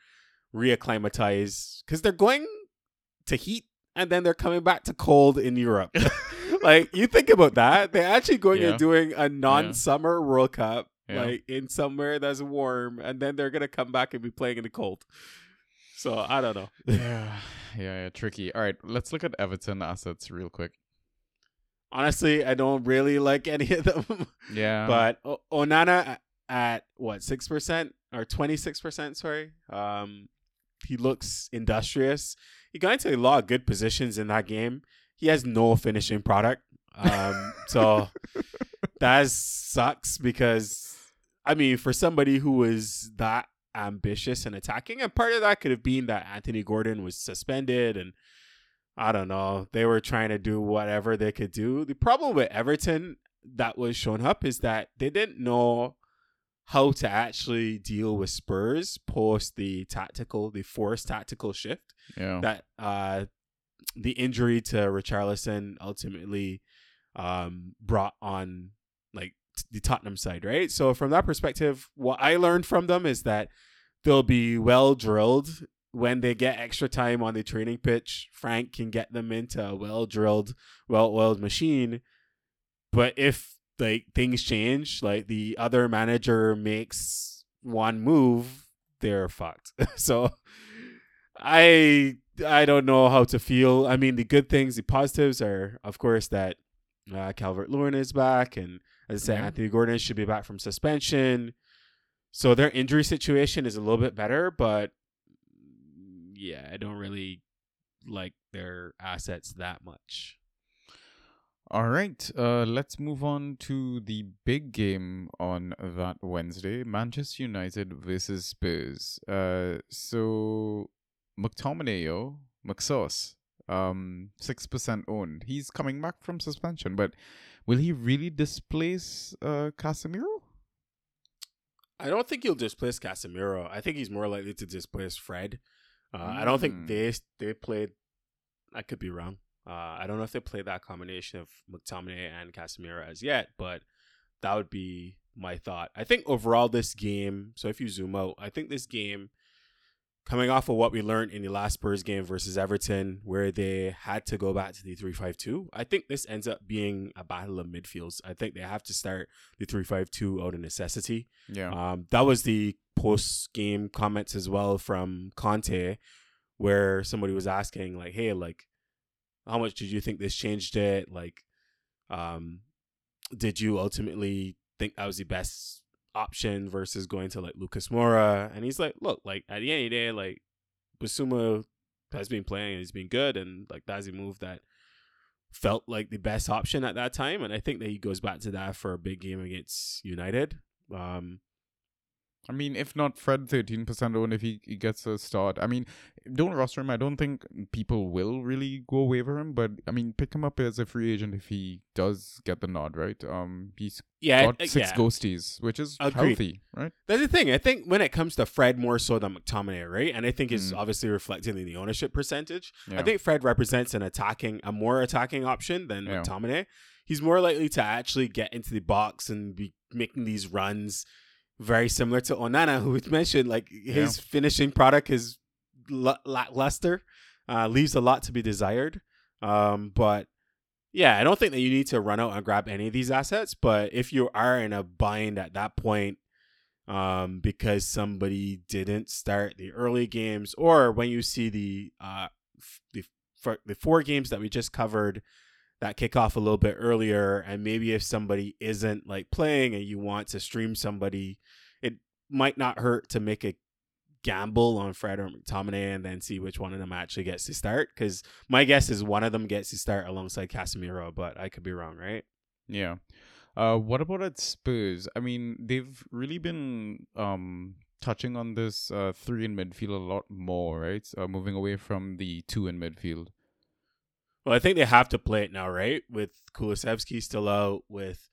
reacclimatize because they're going to heat and then they're coming back to cold in Europe. [LAUGHS] [LAUGHS] like you think about that, they're actually going Yeah. and doing a non-summer World Cup, Yeah. like in somewhere that's warm, and then they're gonna come back and be playing in the cold. So I don't know. [SIGHS] yeah, yeah, yeah, tricky. All right, let's look at Everton assets real quick. Honestly, I don't really like any of them. [LAUGHS] Yeah, but o- Onana at, at what six percent or twenty six percent? Sorry, um, he looks industrious. He got into a lot of good positions in that game. He has no finishing product, um, so [LAUGHS] that sucks because I mean, for somebody who was that ambitious and attacking, and part of that could have been that Anthony Gordon was suspended and. I don't know. They were trying to do whatever they could do. The problem with Everton that was shown up is that they didn't know how to actually deal with Spurs post the tactical, the forced tactical shift yeah, that uh the injury to Richarlison ultimately um brought on like t- the Tottenham side, right? So from that perspective, what I learned from them is that they'll be well drilled when they get extra time on the training pitch. Frank can get them into a well drilled, well oiled machine. But if like things change, like the other manager makes one move, they're fucked. [LAUGHS] so I I don't know how to feel. I mean, the good things, the positives are, of course, that uh, Calvert Lewin is back, and as I said, Yeah. Anthony Gordon should be back from suspension. So their injury situation is a little bit better, but yeah, I don't really like their assets that much. All right, uh, let's move on to the big game on that Wednesday: Manchester United versus Spurs. Uh, so McTominay, McSauce, um, six percent owned. He's coming back from suspension, but will he really displace uh Casemiro? I don't think he'll displace Casemiro. I think he's more likely to displace Fred. Uh, I don't Mm. think they they played. I could be wrong. Uh, I don't know if they played that combination of McTominay and Casemiro as yet, but that would be my thought. I think overall this game. So if you zoom out, I think this game, coming off of what we learned in the last Spurs game versus Everton, where they had to go back to the three five two, I think this ends up being a battle of midfields. I think they have to start the three five two out of necessity. Yeah, Um, that was the post game comments as well from Conte, where somebody was asking like, "Hey, like, how much did you think this changed it? Like, um, did you ultimately think that was the best option versus going to like Lucas Moura?" And he's like, "Look, like at the end of the day, like, Bissouma has been playing and he's been good, and like that's a move that." Felt like the best option at that time, and I think that he goes back to that for a big game against United. Um, I mean, if not Fred, thirteen percent owned if he, he gets a start. I mean, don't roster him. I don't think people will really go waiver him, but I mean, pick him up as a free agent if he does get the nod, right? Um, he's yeah, got uh, six yeah. ghosties, which is Agreed. healthy, right? That's the thing. I think when it comes to Fred more so than McTominay, right? And I think it's Mm. obviously reflected in the ownership percentage. Yeah. I think Fred represents an attacking, a more attacking option than Yeah. McTominay. He's more likely to actually get into the box and be making these runs, very similar to Onana, who we mentioned. Like his finishing product is lackluster, uh, leaves a lot to be desired. Um, but yeah, I don't think that you need to run out and grab any of these assets. But if you are in a bind at that point, um, because somebody didn't start the early games, or when you see the uh, f- the the four games that we just covered that kick off a little bit earlier, and maybe if somebody isn't like playing and you want to stream somebody, it might not hurt to make a gamble on Fred or McTominay and then see which one of them actually gets to start. Because my guess is one of them gets to start alongside Casemiro, but I could be wrong, right? Yeah. Uh, what about at Spurs? I mean, they've really been um touching on this uh three in midfield a lot more, right? Uh, moving away from the two in midfield. Well, I think they have to play it now, right? With Kulusevski still out, with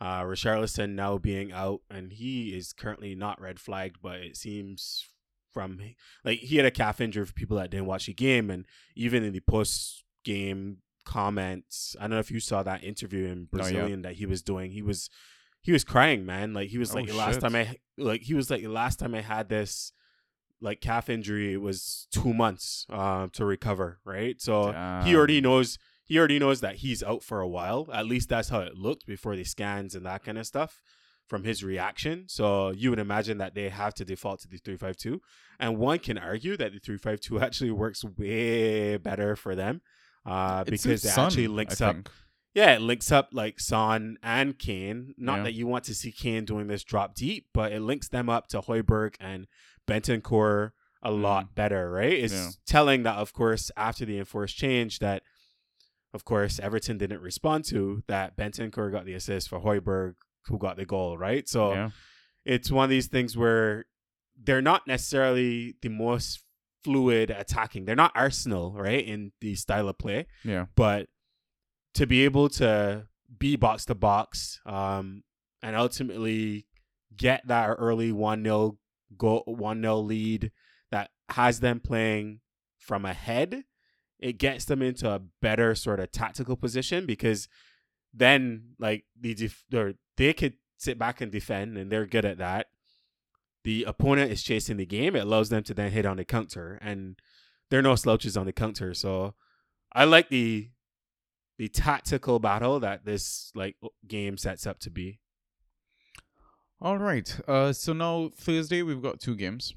uh Richarlison now being out, and he is currently not red flagged, but it seems from like he had a calf injury for people that didn't watch the game, and even in the post game comments, I don't know if you saw that interview in Brazilian that he was doing. He was he was crying, man. Like he was Oh, like the last time I like he was like the last time I had this like calf injury, was two months uh, to recover, right? So he already knows he already knows that he's out for a while. At least that's how it looked before the scans and that kind of stuff from his reaction. So you would imagine that they have to default to the 352. And one can argue that the 352 [LAUGHS] actually works way better for them uh, because it actually links I up think. yeah, it links up like Son and Kane. Not Yeah. that you want to see Kane doing this drop deep, but it links them up to Højbjerg and Bentancur a lot better, right? It's Mm. Yeah. telling that, of course, after the enforced change, that of course Everton didn't respond to that. Bentancur got the assist for Højbjerg, who got the goal, right? So yeah. it's one of these things where they're not necessarily the most fluid attacking. They're not Arsenal, right, in the style of play Yeah. but to be able to be box to box um, and ultimately get that early 1-0 go 1-0 lead that has them playing from ahead it gets them into a better sort of tactical position because then like the def- they could sit back and defend and they're good at that the opponent is chasing the game it allows them to then hit on the counter and there are no slouches on the counter so i like the the tactical battle that this like game sets up to be. All right. Uh, so now Thursday we've got two games.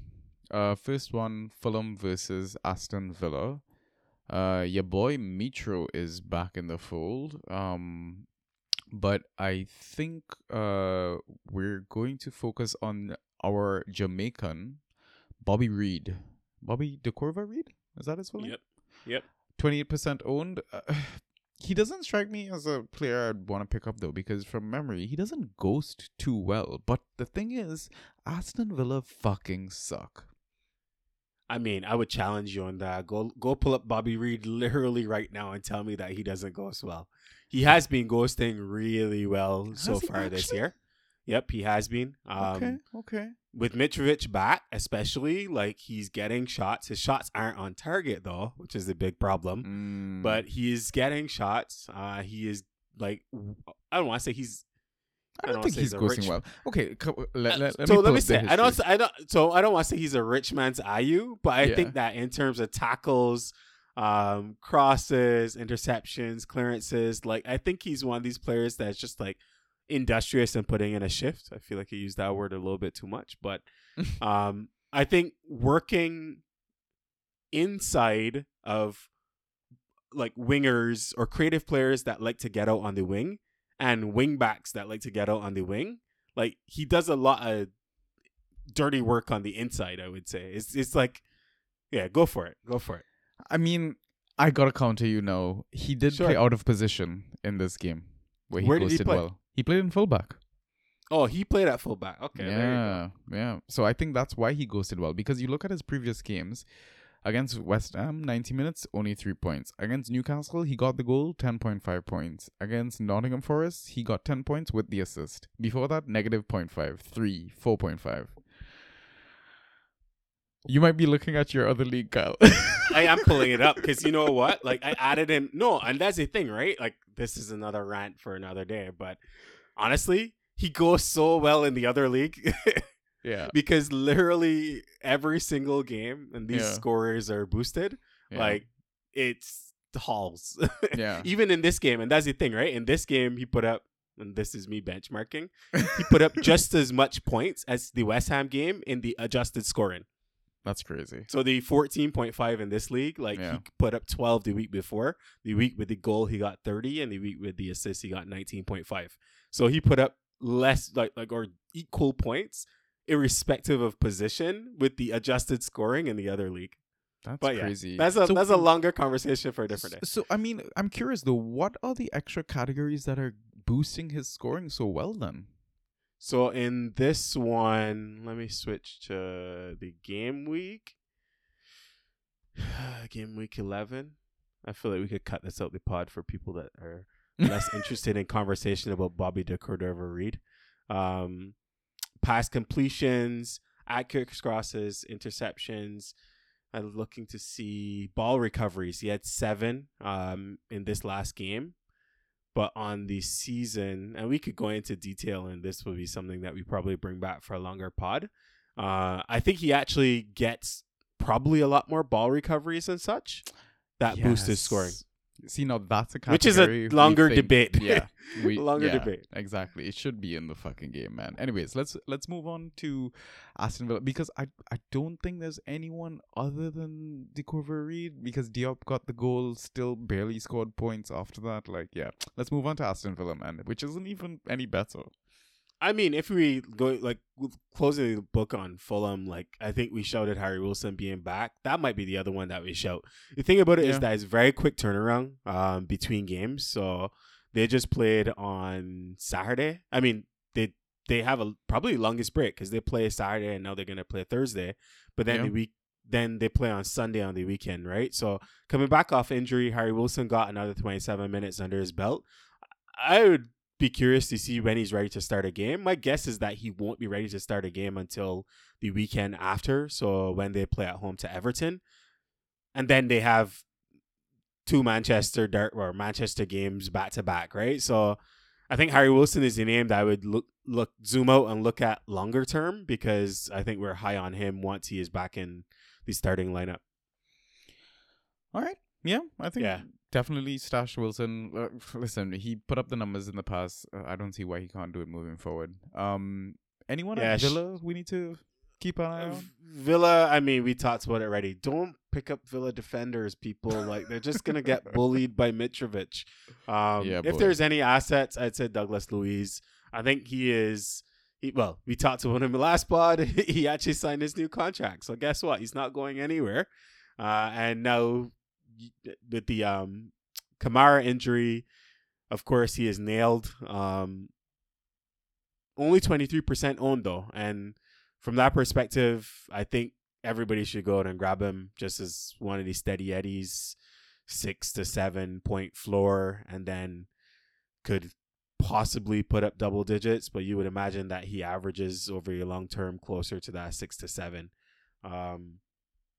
Uh, first one Fulham versus Aston Villa. Uh, your boy Mitro is back in the fold. Um, but I think uh we're going to focus on our Jamaican Bobby Reid. Bobby DeCorva Reid is that his full name? Yep. Twenty eight percent owned. Uh, he doesn't strike me as a player I'd want to pick up though, because from memory he doesn't ghost too well. But the thing is, Aston Villa fucking suck. I mean, I would challenge you on that. Go go pull up Bobby Reid literally right now and tell me that he doesn't ghost well. He has been ghosting really well so Has he far this year. Yep, he has been. Um, okay, okay. with Mitrovic back, especially, like he's getting shots. His shots aren't on target though, which is a big problem. Mm, But he is getting shots. Uh, he is like I don't want to say he's. I I don't don't think he's he's a ghosting rich- well. Okay, co- let, Uh, let, let so me let pull me say, I don't. I don't, so I don't want to say he's a rich man's Ayew, but I Yeah. think that in terms of tackles, um, crosses, interceptions, clearances, like I think he's one of these players that's just like industrious and putting in a shift. I feel like I used that word a little bit too much, but [LAUGHS] um, I think working inside of like wingers or creative players that like to get out on the wing and wing backs that like to get out on the wing. Like he does a lot of dirty work on the inside, I would say. It's it's like yeah, go for it. Go for it. I mean, I gotta counter you now. He did play out of position in this game where he Where did he play? well. He played in fullback. Oh, he played at fullback. Okay, there you go. yeah, yeah. So I think that's why he ghosted well because you look at his previous games against West Ham, 90 minutes, only three points. Against Newcastle, he got the goal, 10.5 points. Against Nottingham Forest, he got 10 points with the assist. Before that, negative 0.5, 3, 4.5. You might be looking at your other league, Kyle. [LAUGHS] I am pulling it up because you know what? Like I added him. no, and that's the thing, right? Like this is another rant for another day, but honestly, he goes so well in the other league [LAUGHS] yeah. because literally every single game and these Yeah. scorers are boosted. yeah. Like it's hauls. yeah. [LAUGHS] Even in this game, and that's the thing, right? In this game, he put up, and this is me benchmarking, he put up just as much points as the West Ham game in the adjusted scoring. That's crazy. So the 14.5 in this league, like Yeah. he put up 12 the week before. The week with the goal, he got 30, and the week with the assist, he got 19.5. So he put up less, like like or equal points, irrespective of position, with the adjusted scoring in the other league. That's But yeah, crazy. That's a So- that's a longer conversation for a different day. So I mean, I'm curious though. What are the extra categories that are boosting his scoring so well? Then So in this one, let me switch to the game week. [SIGHS] game week 11. I feel like we could cut this out the pod for people that are less [LAUGHS] interested in conversation about Bobby de Cordova Reid. Um, pass completions, accurate crosses, interceptions. I'm looking to see ball recoveries. He had seven um, in this last game, but on the season, and we could go into detail, and this will be something that we probably bring back for a longer pod. Uh, I think he actually gets probably a lot more ball recoveries and such that boost his scoring. See, now that's a kind Which is a longer think- debate. [LAUGHS] Yeah, [LAUGHS] we, Longer yeah, debate. Exactly, it should be in the fucking game, man. Anyways, let's let's move on to Aston Villa because I I don't think there's anyone other than Decover Reid because Diop got the goal, still barely scored points after that. Like, yeah, let's move on to Aston Villa, man, which isn't even any better. I mean, if we go like closing the book on Fulham, like I think we shouted Harry Wilson being back. That might be the other one that we shout. The thing about it is Yeah. that it's very quick turnaround um, between games. So they just played on Saturday. I mean, they they have a probably longest break because they play Saturday and now they're gonna play Thursday. But then Yeah. the week then they play on Sunday on the weekend, right? So coming back off injury, Harry Wilson got another twenty seven minutes under his belt. I would be curious to see when he's ready to start a game. My guess is that he won't be ready to start a game until the weekend after. So when they play at home to Everton, and then they have two Manchester Dart or Manchester games back to back, right? So I think Harry Wilson is the name that I would look look zoom out and look at longer term because I think we're high on him once he is back in the starting lineup. All right. Yeah, I think Yeah. Definitely stash Wilson. Uh, [LAUGHS] listen, he put up the numbers in the past. Uh, I don't see why he can't do it moving forward. Um, anyone Yeah, at sh- Villa we need to keep an eye Uh, on? Villa, I mean, we talked about it already. Don't pick up Villa defenders, people. Like they're just gonna get [LAUGHS] bullied by Mitrovic. Um, Yeah, if there's any assets, I'd say Douglas Luiz. I think he is. He, well, we talked about him in the last pod. [LAUGHS] he actually signed his new contract. So guess what? He's not going anywhere. Uh, and now with the um, Kamara injury, of course, he is nailed. Um, only 23% owned though. And from that perspective, I think everybody should go out and grab him just as one of these steady eddies, six to seven point floor, and then could possibly put up double digits. But you would imagine that he averages over a long term closer to that six to seven. Um,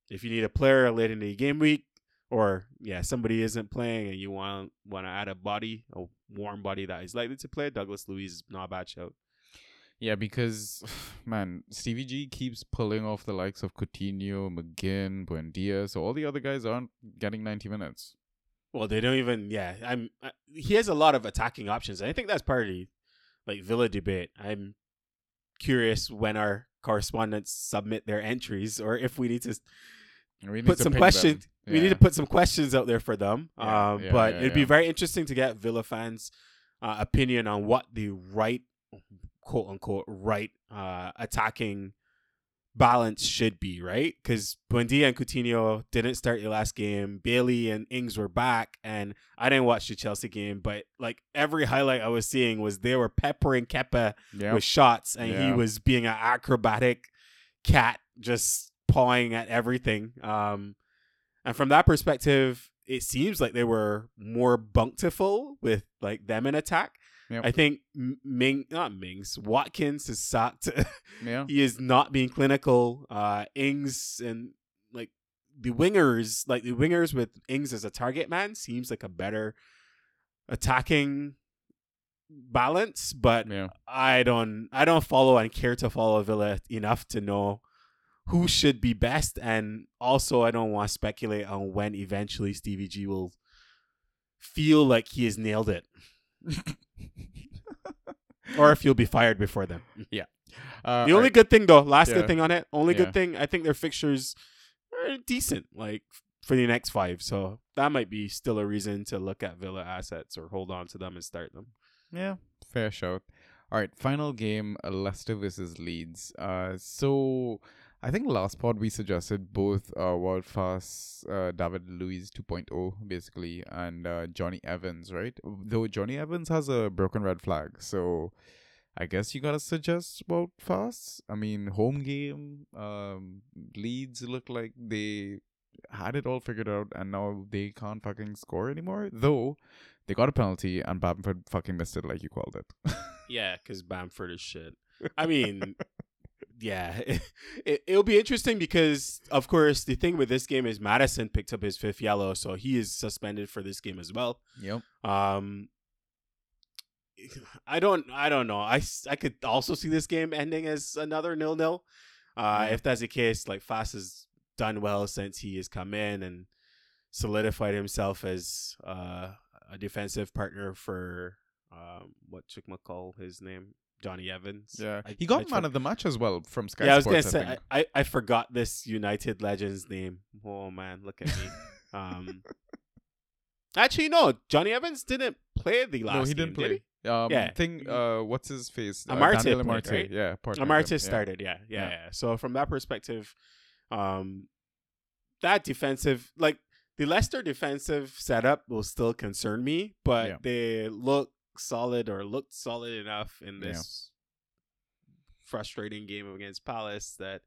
if you need a player late in the game week, or yeah, somebody isn't playing and you want want to add a body, a warm body that is likely to play, Douglas Luiz is not a bad shout. Yeah, because [SIGHS] man, Stevie G keeps pulling off the likes of Coutinho, McGinn, Buendia, so all the other guys aren't getting ninety minutes. Well, they don't even. Yeah, I'm. Uh, he has a lot of attacking options. and I think that's part of the like Villa debate. I'm curious when our correspondents submit their entries, or if we need to put some questions. them. We need to put some questions out there for them. Yeah, um, yeah, but yeah, it'd be very interesting to get Villa fans' uh, opinion on what the right, quote unquote, right uh, attacking balance should be, right? Because Buendia and Coutinho didn't start the last game. Bailey and Ings were back, and I didn't watch the Chelsea game, but like every highlight I was seeing was they were peppering Kepa Yeah. with shots, and he was being an acrobatic cat, just pawing at everything. Um, and from that perspective, it seems like they were more bountiful with like them in attack. Yep. I think Ming, not Mings, Watkins is sucked. [LAUGHS] yeah. he is not being clinical. Uh, Ings and like the wingers, like the wingers with Ings as a target man, seems like a better attacking balance. But Yeah. I don't, I don't follow and care to follow Villa enough to know who should be best, and also I don't want to speculate on when eventually Stevie G will feel like he has nailed it, [LAUGHS] or if he'll be fired before then. [LAUGHS] Uh, The only good thing though, last Yeah. good thing on it, only Yeah. good thing, I think their fixtures are decent, like for the next five. So that might be still a reason to look at Villa assets or hold on to them and start them. Yeah, fair shout. All right, final game: Leicester versus Leeds. Uh, so I think last pod we suggested both uh Wout Faes uh David Luiz 2.0 basically and uh Jonny Evans, right? Though Jonny Evans has a broken red flag, so I guess you gotta suggest Wout Faes. I mean, home game. Um, Leeds look like they had it all figured out, and now they can't fucking score anymore. Though they got a penalty, and Bamford fucking missed it, like you called it. [LAUGHS] Yeah, because Bamford is shit. I mean, yeah, [LAUGHS] it, it'll be interesting because, of course, the thing with this game is Maddison picked up his fifth yellow, so he is suspended for this game as well. yep. Um, I don't, I don't know. I, I could also see this game ending as another nil nil. Uh. If that's the case, like Faes has done well since he has come in and solidified himself as uh, a defensive partner for um, what Chickma call his name, Jonny Evans. Yeah, I- he got I man for- of the match as well from Sky yeah, I was gonna say. I, I, I forgot this United legend's name. Oh man, look at me. [LAUGHS] um, actually, no, Jonny Evans didn't play the last. no, he didn't did play. Um, Yeah. thing. Uh, what's his face? Uh, Amartey Amartey, right? Yeah, Amartey him, yeah. started, yeah, yeah, Yeah. yeah. So from that perspective, um, that defensive, like the Leicester defensive setup, will still concern me, but Yeah. they look solid or looked solid enough in Yeah. this frustrating game against Palace that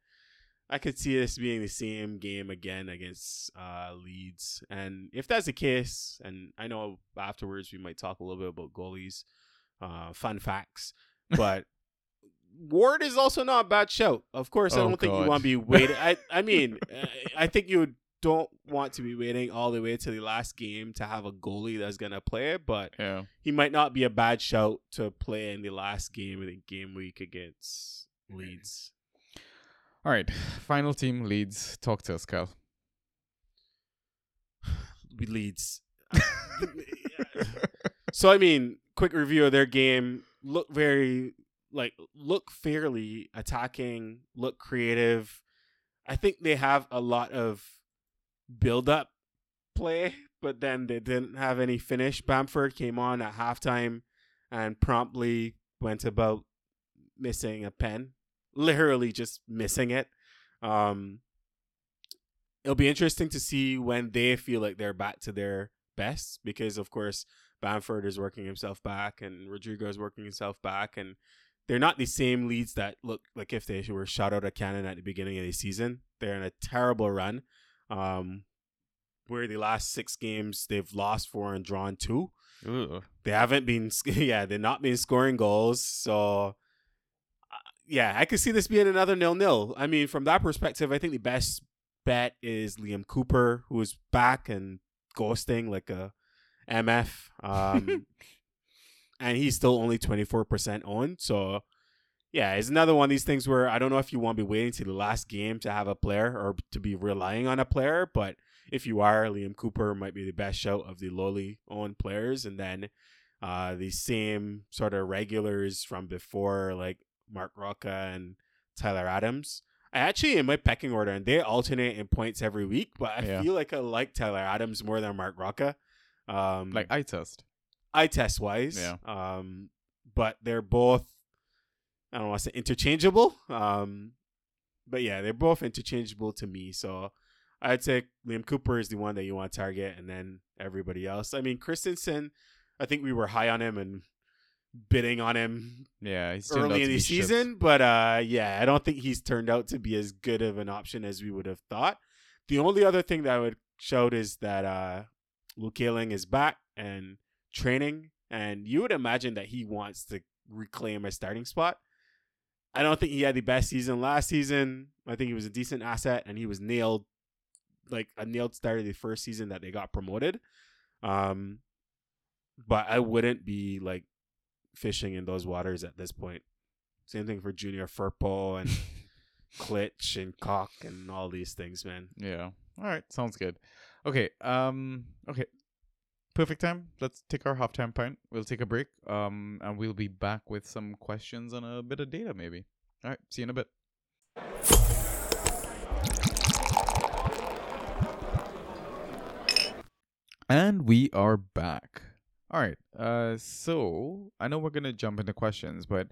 I could see this being the same game again against uh, Leeds. And if that's the case, and I know afterwards we might talk a little bit about goalies, uh, fun facts, [LAUGHS] but Ward is also not a bad shout. Of course, I Oh, don't think you want to be waiting. I, I [LAUGHS] mean, I- I think you don't want to be waiting all the way to the last game to have a goalie that's gonna play, but Yeah. he might not be a bad shout to play in the last game of the game week against Leeds. All right. Final team Leeds. Talk to us, Cal. [SIGHS] Leeds. [LAUGHS] so I mean, quick review of their game. Look very like look fairly attacking, look creative. I think they have a lot of build up play, but then they didn't have any finish. Bamford came on at halftime and promptly went about missing a pen. Literally just missing it. Um it'll be interesting to see when they feel like they're back to their best because of course Bamford is working himself back and Rodrigo is working himself back and they're not the same Leeds that look like if they were shot out of cannon at the beginning of the season. They're in a terrible run. Um where the last six games they've lost four and drawn two. Ugh. They haven't been [LAUGHS] yeah, they're not been scoring goals. So uh, yeah, I could see this being another nil-nil. I mean, from that perspective, I think the best bet is Liam Cooper, who is back and ghosting like a MF. [LAUGHS] Um, and he's still only 24% owned. So, yeah, it's another one of these things where I don't know if you want to be waiting to the last game to have a player or to be relying on a player. But if you are, Liam Cooper might be the best shout of the lowly owned players. And then uh, the same sort of regulars from before, like Marc Roca and Tyler Adams. I actually in my pecking order, and they alternate in points every week, but I Yeah. feel like I like Tyler Adams more than Marc Roca. Um, Like eye test. eye test wise. Yeah. Um, but they're both I don't want to say interchangeable. Um, but yeah, they're both interchangeable to me. So I'd say Liam Cooper is the one that you want to target, and then everybody else. I mean, Kristensen, I think we were high on him and bidding on him Yeah, he's early in the season, but uh, yeah, I don't think he's turned out to be as good of an option as we would have thought. The only other thing that I would shout is that uh, Luke Ayling is back and training, and you would imagine that he wants to reclaim a starting spot. I don't think he had the best season last season. I think he was a decent asset, and he was nailed, like a nailed start of the first season that they got promoted. Um, but I wouldn't be like fishing in those waters at this point. Same thing for Junior Firpo and [LAUGHS] Klich and Koch and all these things, man. Yeah. All right. Sounds good. Okay. Um. Okay. Perfect time. Let's take our halftime pint. We'll take a break. Um. And we'll be back with some questions and a bit of data, maybe. All right. See you in a bit. And we are back. All right. Uh. So I know we're gonna jump into questions, but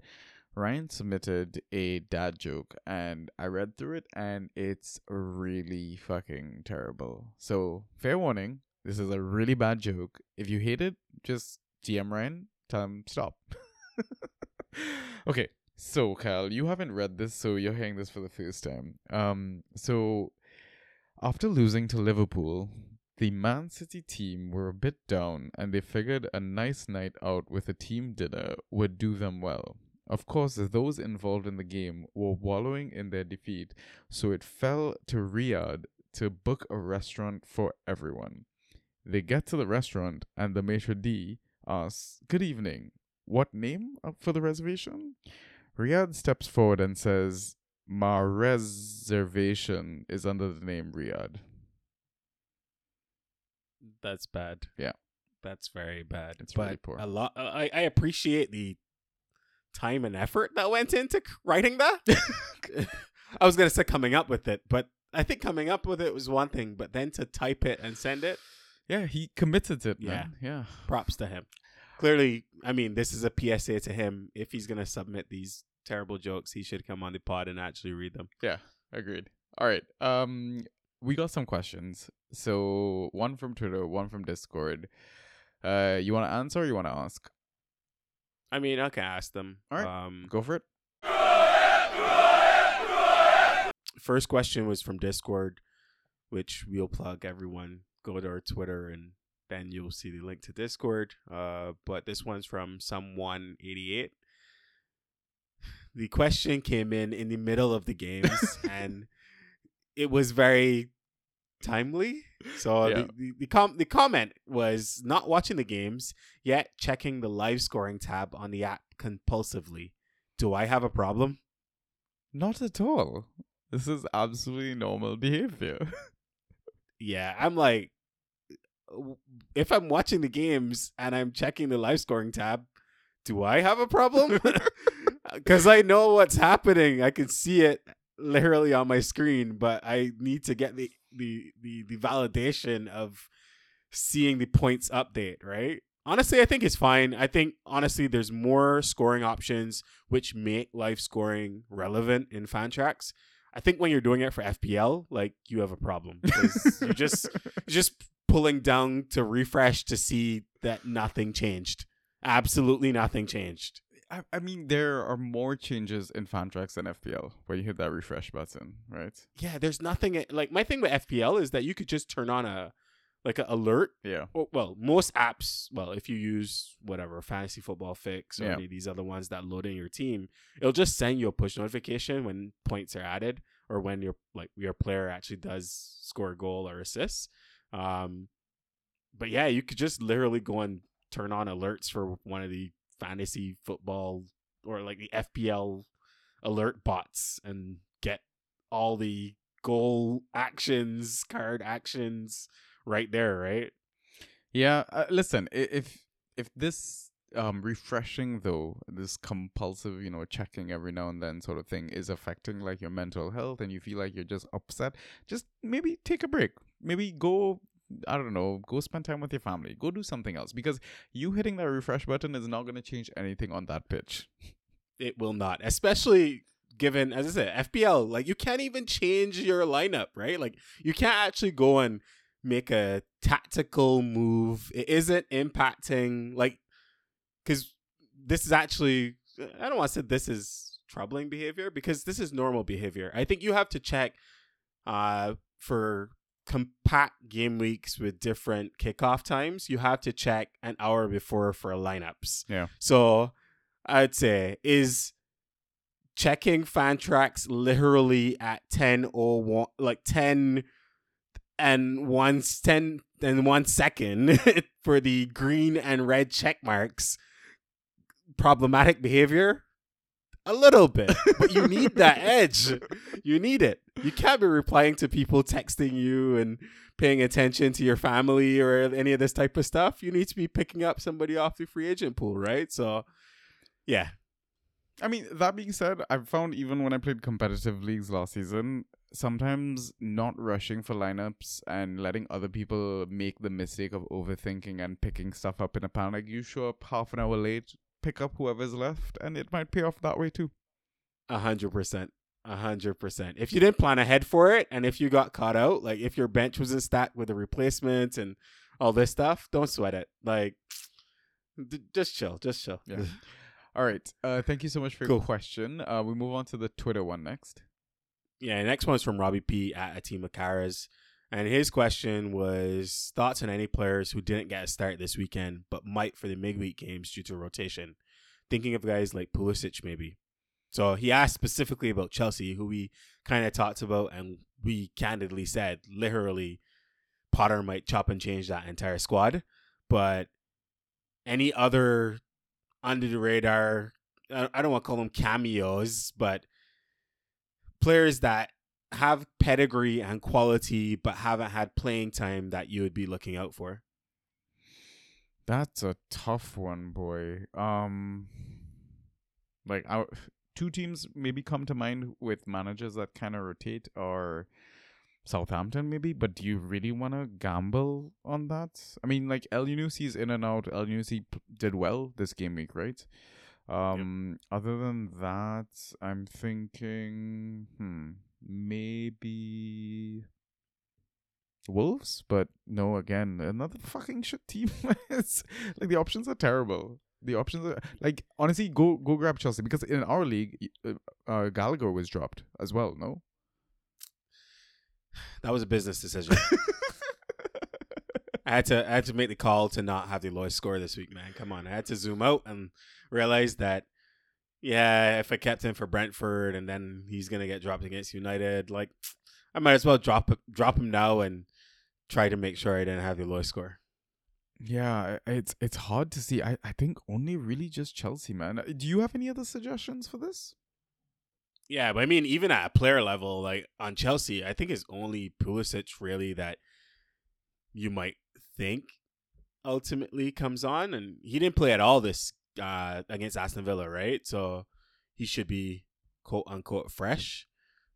Ryan submitted a dad joke and I read through it and it's really fucking terrible. So, fair warning, this is a really bad joke. If you hate it, just DM Ryan, tell him stop. [LAUGHS] okay, so Kyle, you haven't read this, so you're hearing this for the first time. Um, so after losing to Liverpool, the Man City team were a bit down and they figured a nice night out with a team dinner would do them well. Of course, those involved in the game were wallowing in their defeat, so it fell to Riyadh to book a restaurant for everyone. They get to the restaurant, and the maitre d' asks, Good evening. What name uh, for the reservation? Riyadh steps forward and says, my reservation is under the name Riyadh. That's bad. Yeah. That's very bad. It's but really poor. A lot. Uh, I I appreciate the time and effort that went into writing that. [LAUGHS] I was gonna say coming up with it, but I think coming up with it was one thing, but then to type it and send it, Yeah, he committed to it, Yeah. man. Yeah. props to him. Clearly, I mean, this is a PSA to him. If he's gonna submit these terrible jokes, he should come on the pod and actually read them. Yeah, agreed. All right. Um we got some questions. So one from Twitter, one from Discord. Uh you wanna answer or you wanna ask? I mean, I can ask them. All right. Um, Go for it. first question was from Discord, which we'll plug everyone. Go to our Twitter and then you'll see the link to Discord. Uh, but this one's from someone eighty eight. The question came in in the middle of the games, [LAUGHS] and it was very timely. So Yeah. the the, the, com- the comment was not watching the games yet checking the live scoring tab on the app compulsively. Do I have a problem? Not at all. This is absolutely normal behavior. [LAUGHS] yeah, I'm like, if I'm watching the games and I'm checking the live scoring tab, do I have a problem? [LAUGHS] Uh, because I know what's happening. I can see it literally on my screen, but I need to get the the the, the validation of seeing the points update. Right? Honestly, I think it's fine. I think honestly, there's more scoring options which make live scoring relevant in Fantrax. I think when you're doing it for FPL, like you have a problem [LAUGHS] because you just you're just pulling down to refresh to see that nothing changed. Absolutely nothing changed. I, I mean, there are more changes in Fantrax than FPL where you hit that refresh button, right? Yeah, there's nothing eh, like my thing with FPL is that you could just turn on a like an alert. Yeah. Well, most apps, well, if you use whatever Fantasy Football Fix or Yeah. any of these other ones that load in your team, it'll just send you a push notification when points are added or when your like your player actually does score a goal or assists. Um, but yeah, you could just literally go and turn on alerts for one of the fantasy football or like the FPL alert bots and get all the goal actions, card actions right there, right? Yeah. Uh, listen, if if this um refreshing though, this compulsive, you know, checking every now and then sort of thing is affecting like your mental health and you feel like you're just upset, just maybe take a break. Maybe go I don't know, go spend time with your family. Go do something else because you hitting that refresh button is not going to change anything on that pitch. It will not, especially given, as I said, FPL. Like you can't even change your lineup, right? Like you can't actually go and make a tactical move. It isn't impacting like because this is actually. I don't want to say this is troubling behavior because this is normal behavior. I think you have to check uh for compact game weeks with different kickoff times, you have to check an hour before for lineups. Yeah. So I'd say is checking Fantrax literally at 10 or one like 10 and one 10 and one second [LAUGHS] for the green and red check marks problematic behavior? A little bit but you need that [LAUGHS] edge. You need it. You can't be replying to people texting you and paying attention to your family or any of this type of stuff. You need to be picking up somebody off the free agent pool right? So yeah. I mean, that being said, I've found even when I played competitive leagues last season, sometimes not rushing for lineups and letting other people make the mistake of overthinking and picking stuff up in a panic. You show up half an hour late, pick up whoever's left, and it might pay off that way too. A hundred percent. A hundred percent. If you didn't plan ahead for it, and if you got caught out, like if your bench wasn't stacked with a replacement and all this stuff, don't sweat it. Like, [SNIFFS] d- just chill. Just chill. Yeah. [LAUGHS] All right. Uh, thank you so much for Cool. your question. Uh, we move on to the Twitter one next. Yeah, next one's from Robbie P at Atima Karas. And his question was thoughts on any players who didn't get a start this weekend but might for the midweek games due to rotation. Thinking of guys like Pulisic maybe. So he asked specifically about Chelsea, who we kind of talked about and we candidly said literally Potter might chop and change that entire squad. But any other under the radar, I don't want to call them cameos, but players that have pedigree and quality but haven't had playing time that you would be looking out for? That's a tough one, boy. Um, like our two teams maybe come to mind with managers that kind of rotate, or Southampton maybe. But do you really want to gamble on that? I mean, like El is in and out. El p- did well this game week, right? Um, other than that, I'm thinking, hmm, maybe Wolves, but no, again, another fucking shit team. [LAUGHS] like the options are terrible. The options are like honestly, go go grab Chelsea because in our league, uh, uh Gallagher was dropped as well. No, that was a business decision. [LAUGHS] I had to I had to make the call to not have the lowest score this week, man. Come on, I had to zoom out and realize that yeah, if I kept him for Brentford and then he's gonna get dropped against United, like I might as well drop drop him now and try to make sure I didn't have the lowest score. Yeah, it's it's hard to see. I, I think only really just Chelsea, man. Uh, do you have any other suggestions for this? Yeah, but I mean, even at a player level, like on Chelsea, I think it's only Pulisic really that you might think ultimately comes on, and he didn't play at all this uh, against Aston Villa, right? So he should be quote unquote fresh.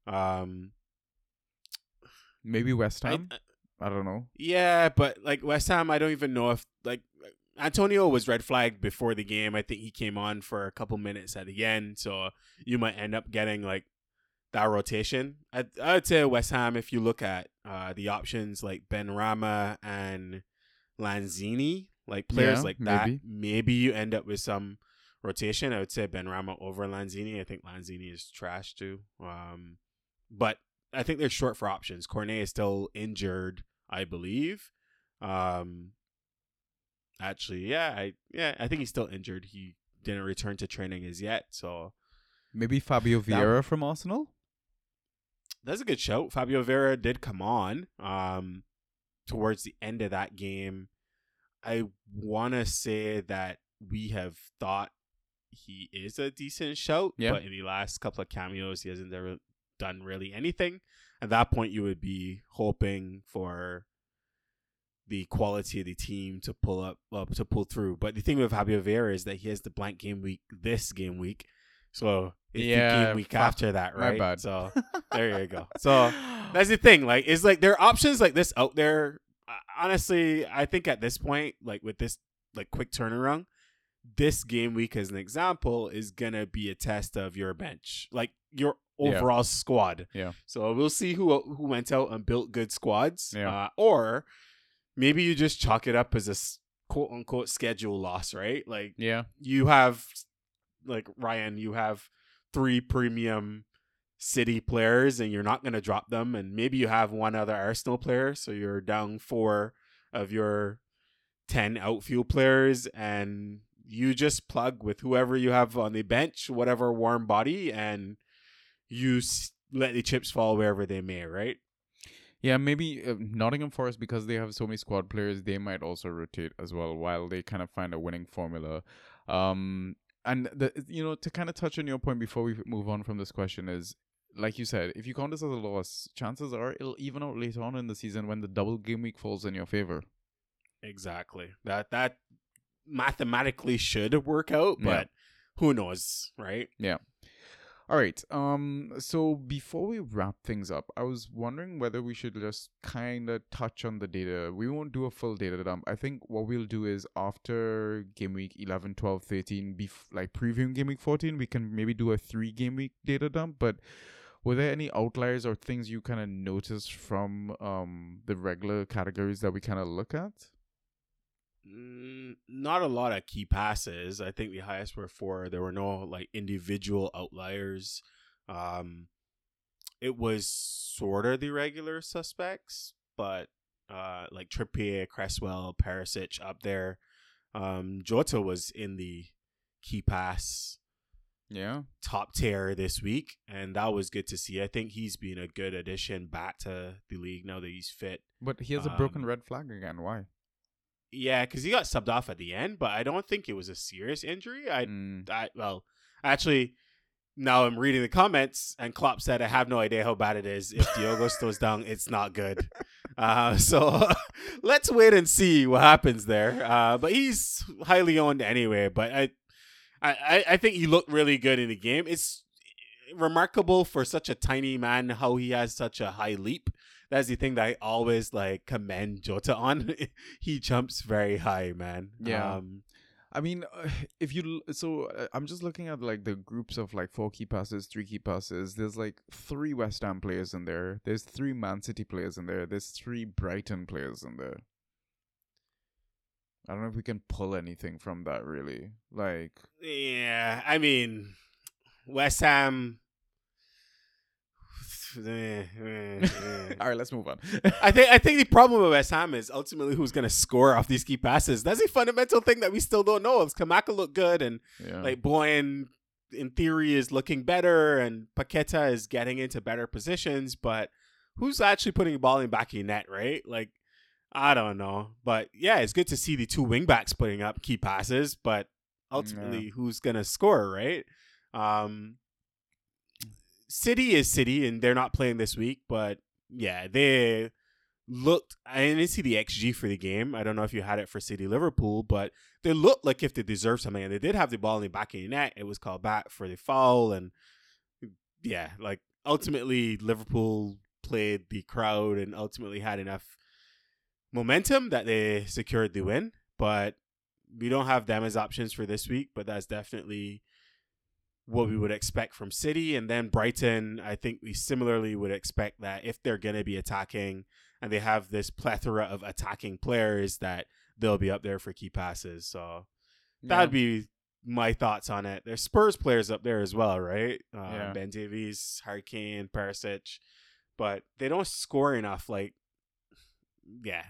Um, Maybe West Ham. I, I don't know. Yeah, but like West Ham, I don't even know if like Antonio was red flagged before the game. I think he came on for a couple minutes at the end, so you might end up getting like that rotation. I'd, I'd say West Ham, if you look at uh, the options like Benrahma and Lanzini, like players yeah, like that, maybe. maybe you end up with some rotation. I would say Benrahma over Lanzini. I think Lanzini is trash too. Um, but I think they're short for options. Cornet is still injured, I believe. Um, actually, yeah, I yeah, I think he's still injured. He didn't return to training as yet, so maybe Fabio Vieira that, from Arsenal. That's a good show. Fabio Vieira did come on um, towards the end of that game. I want to say that we have thought he is a decent shout, yeah. but in the last couple of cameos, he hasn't ever done really anything. At that point, you would be hoping for the quality of the team to pull up, up to pull through. But the thing with Fabio Vieira is that he has the blank game week this game week, so it's yeah, the game week after that, right? So [LAUGHS] there you go. So that's the thing. Like, it's like there are options like this out there. Honestly, I think at this point, like with this like quick turnaround, this game week as an example is gonna be a test of your bench, like your overall yeah. squad. Yeah. So we'll see who who went out and built good squads. Yeah. Uh, or maybe you just chalk it up as a quote unquote schedule loss, right? Like yeah, you have like Ryan, you have three premium city players and you're not going to drop them and maybe you have one other Arsenal player so you're down four of your 10 outfield players and you just plug with whoever you have on the bench whatever warm body and you let the chips fall wherever they may, right? Yeah, maybe uh, Nottingham Forest because they have so many squad players, they might also rotate as well while they kind of find a winning formula. Um, and the you know to kind of touch on your point before we move on from this question is like you said, if you count this as a loss, chances are it'll even out later on in the season when the double game week falls in your favor. Exactly. That that mathematically should work out, but yeah. who knows, right? Yeah. All right. Um. So before we wrap things up, I was wondering whether we should just kind of touch on the data. We won't do a full data dump. I think what we'll do is after game week 11, 12, 13, bef- like previewing game week 14, we can maybe do a three game week data dump. But were there any outliers or things you kind of noticed from um the regular categories that we kind of look at? Mm, not a lot of key passes. I think the highest were four. There were no like individual outliers. Um, it was sort of the regular suspects, but uh, like Trippier, Cresswell, Perisic up there. Um, Jota was in the key pass yeah top tier this week and that was good to see i think he's been a good addition back to the league now that he's fit but he has a broken um, red flag again why yeah, because he got subbed off at the end, but I don't think it was a serious injury. I, mm. I well, actually, now I'm reading the comments, and Klopp said, "I have no idea how bad it is. If Diogo goes down, it's not good." [LAUGHS] Uh, so [LAUGHS] let's wait and see what happens there. Uh, but he's highly owned anyway. But I, I, I think he looked really good in the game. It's remarkable for such a tiny man how he has such a high leap. That's the thing that I always like commend Jota on. [LAUGHS] he jumps very high, man. Yeah. Um, I mean, uh, [SIGHS] if you so uh, I'm just looking at like the groups of like four key passes, three key passes. There's like three West Ham players in there. There's three Man City players in there. There's three Brighton players in there. I don't know if we can pull anything from that really. Like, Yeah, I mean, West Ham. Eh, eh, eh. [LAUGHS] all right, let's move on. I think I think the problem with West Ham is ultimately who's going to score off these key passes. That's a fundamental thing that we still don't know. If Scamacca look good and yeah. like Bowen in theory is looking better and Paqueta is getting into better positions, but who's actually putting the ball in back of your net, right? Like I don't know. But yeah, it's good to see the two wingbacks putting up key passes, but ultimately who's gonna score, right? Um City is City and they're not playing this week, but yeah, they looked I didn't see the XG for the game. I don't know if you had it for City Liverpool, but they looked like if they deserved something and they did have the ball in the back of the net. It was called back for the foul and yeah, like ultimately Liverpool played the crowd and ultimately had enough momentum that they secured the win. But we don't have them as options for this week, but that's definitely what we would expect from City. And then Brighton, I think we similarly would expect that if they're going to be attacking and they have this plethora of attacking players, that they'll be up there for key passes. So that'd be my thoughts on it. There's Spurs players up there as well, right? Uh, Yeah. Ben Davies, Harry Kane, Perisic, but they don't score enough. Like, yeah,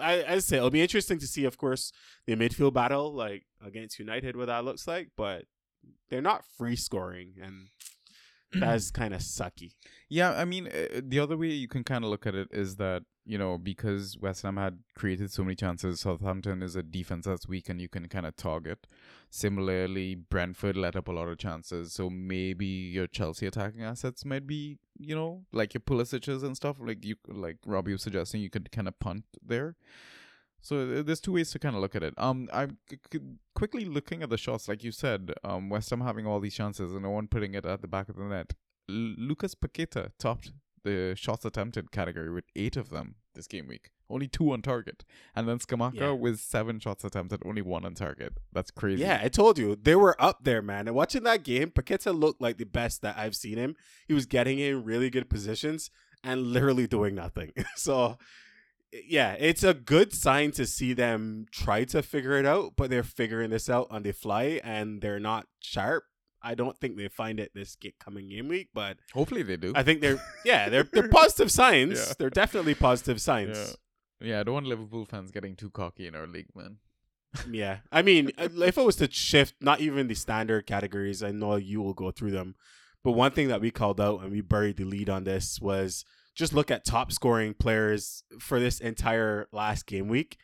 I I say it'll be interesting to see, of course, the midfield battle like against United, what that looks like. But they're not free scoring, and that's kind of sucky. Yeah, I mean, uh, the other way you can kind of look at it is that, you know, because West Ham had created so many chances, Southampton is a defense that's weak and you can kind of target. Similarly, Brentford let up a lot of chances, so maybe your Chelsea attacking assets might be, you know, like your Pulisic's and stuff, like you, like Robbie was suggesting, you could kind of punt there. So there's two ways to kind of look at it. Um, I'm c- c- quickly looking at the shots, like you said. Um, West Ham having all these chances and no one putting it at the back of the net. L- Lucas Paqueta topped the shots attempted category with eight of them this game week. Only two on target, and then Scamacca Yeah. with seven shots attempted, only one on target. That's crazy. Yeah, I told you they were up there, man. And watching that game, Paqueta looked like the best that I've seen him. He was getting in really good positions and literally doing nothing. [LAUGHS] so, yeah, it's a good sign to see them try to figure it out, but they're figuring this out on the fly and they're not sharp. I don't think they find it this coming game week, but Hopefully they do. I think they're [LAUGHS] yeah they're they're positive signs. Yeah. They're definitely positive signs. yeah. Yeah, I don't want Liverpool fans getting too cocky in our league, man. [LAUGHS] Yeah. I mean, uh, if it was to shift, not even the standard categories, I know you will go through them. But one thing that we called out and we buried the lead on this was just look at top scoring players for this entire last game week.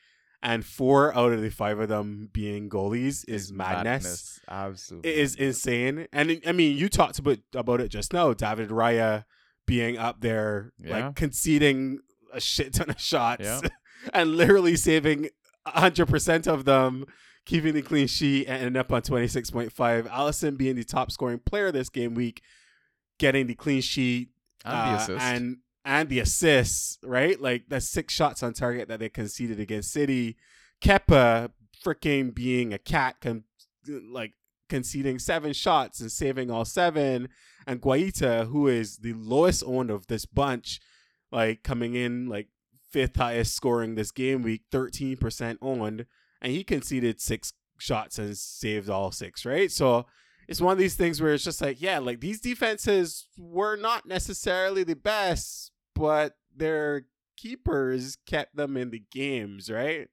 And four out of the five of them being goalies is madness. Absolutely. It is insane. And I mean, you talked about, about it just now. David Raya being up there, Yeah. like conceding a shit ton of shots Yeah. [LAUGHS] and literally saving 100% of them, keeping the clean sheet and ending up on 26.5. Alisson being the top scoring player this game week, getting the clean sheet And the uh, and and the assists, right? Like the six shots on target that they conceded against City. Kepa freaking being a cat, con- like conceding seven shots and saving all seven, and Guaita, who is the lowest owned of this bunch, like coming in like fifth highest scoring this game week, thirteen percent owned, and he conceded six shots and saved all six, right? So it's one of these things where it's just like, yeah, like these defenses were not necessarily the best, but their keepers kept them in the games, right?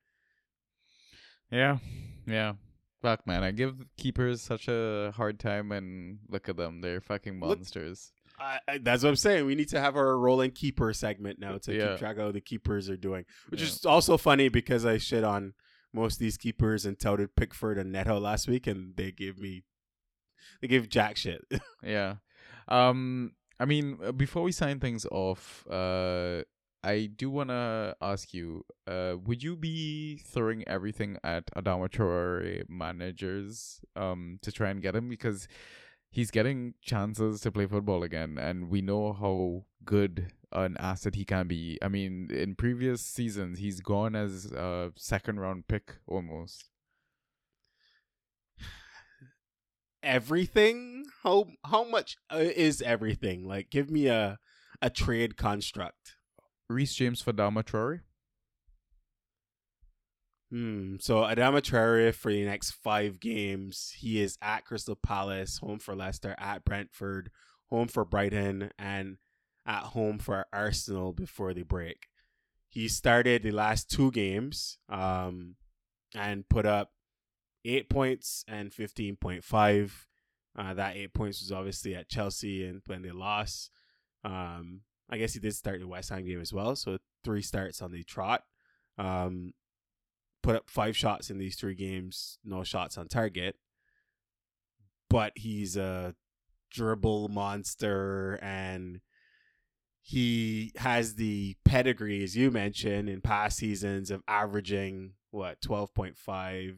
Yeah, yeah. Fuck, man. I give keepers such a hard time, and look at them. They're fucking Look- monsters. I, I, that's what I'm saying. We need to have our rolling keeper segment now to Yeah. keep track of how the keepers are doing, which Yeah. is also funny because I shit on most of these keepers and touted Pickford and Neto last week, and they gave me [LAUGHS] they give jack shit. [LAUGHS] Yeah. Um I mean uh, before we sign things off, uh I do want to ask you, uh would you be throwing everything at Adama Traore managers um to try and get him because he's getting chances to play football again and we know how good an asset he can be. I mean, in previous seasons he's gone as a second round pick almost. Everything? How how much uh, is everything? Like, give me a a trade construct. Reece James for Adama Traore? Hmm. So Adama Traore for the next five games, he is at Crystal Palace, home for Leicester, at Brentford, home for Brighton, and at home for Arsenal before the break. He started the last two games, um, and put up eight points and fifteen point five. Uh, that eight points was obviously at Chelsea and when they lost. Um, I guess he did start the West Ham game as well, so three starts on the trot. Um, put up five shots in these three games, no shots on target. But he's a dribble monster and he has the pedigree, as you mentioned, in past seasons of averaging what 12.5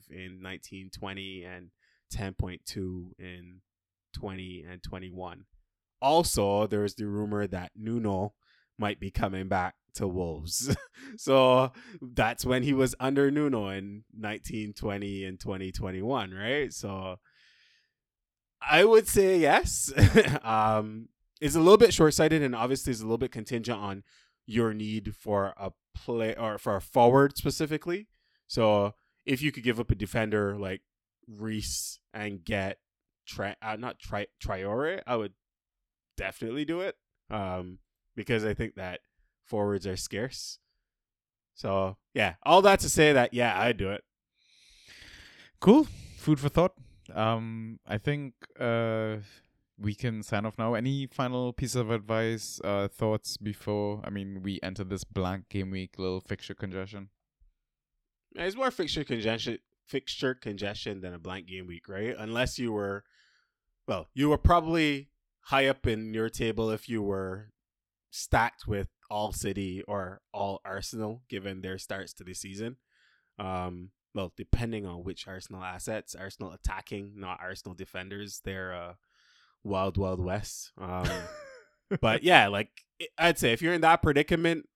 in 1920 and 10.2 in 20 and 21. Also, there's the rumor that Nuno might be coming back to Wolves. [LAUGHS] so that's when he was under Nuno in 1920 and 2021, right? So I would say yes. [LAUGHS] um, it's a little bit short sighted and obviously is a little bit contingent on your need for a play or for a forward specifically. So if you could give up a defender like Reece and get tri- uh, not tri- Traore, I would definitely do it. Um, because I think that forwards are scarce. So yeah, all that to say that yeah, I'd do it. Cool. Food for thought. Um, I think uh we can sign off now. Any final piece of advice, uh, thoughts before? I mean, we enter this blank game week, little fixture congestion. It's more fixture congestion, fixture congestion than a blank game week, right? Unless you were, well, you were probably high up in your table if you were stacked with all City or all Arsenal, given their starts to the season. Um, well, depending on which Arsenal assets, Arsenal attacking, not Arsenal defenders, they're uh wild wild west um [LAUGHS] but yeah like i'd say if you're in that predicament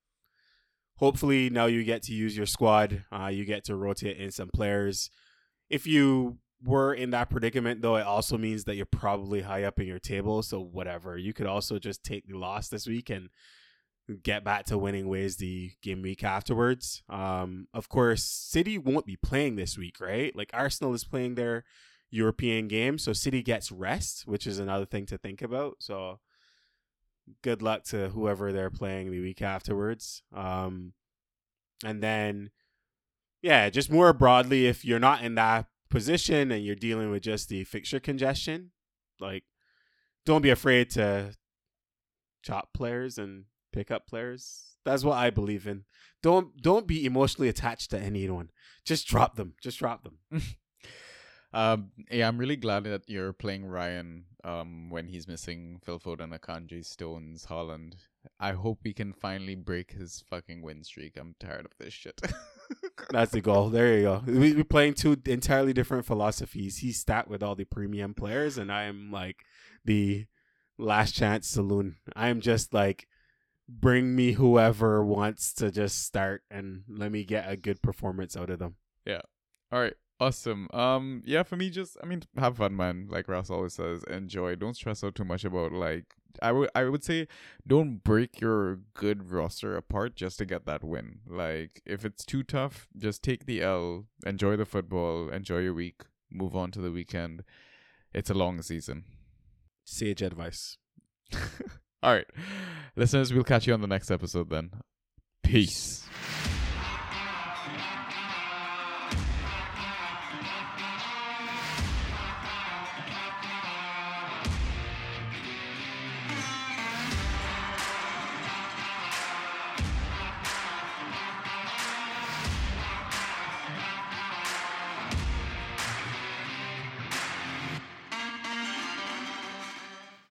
hopefully now you get to use your squad uh you get to rotate in some players if you were in that predicament though it also means that you're probably high up in your table so whatever you could also just take the loss this week and get back to winning ways the game week afterwards um of course city won't be playing this week right like arsenal is playing their European game. So City gets rest, which is another thing to think about. So good luck to whoever they're playing the week afterwards. Um, and then, yeah, just more broadly, if you're not in that position and you're dealing with just the fixture congestion, like don't be afraid to chop players and pick up players. That's what I believe in. Don't don't be emotionally attached to anyone. Just drop them. Just drop them. [LAUGHS] Um, yeah, I'm really glad that you're playing Ryan um, when he's missing Phil Foden, Akanji, Stones, Haaland. I hope we can finally break his fucking win streak. I'm tired of this shit. [LAUGHS] That's the goal. There you go. We, we're playing two entirely different philosophies. He's stat with all the premium players, and I am like the last chance saloon. I'm just like, bring me whoever wants to just start and let me get a good performance out of them. Yeah. All right. Awesome. Um, yeah, for me, just I mean, have fun, man. Like Ross always says, enjoy. Don't stress out too much about like. I would I would say, don't break your good roster apart just to get that win. Like, if it's too tough, just take the L. Enjoy the football. Enjoy your week. Move on to the weekend. It's a long season. Sage advice. [LAUGHS] All right, listeners. We'll catch you on the next episode then. Peace.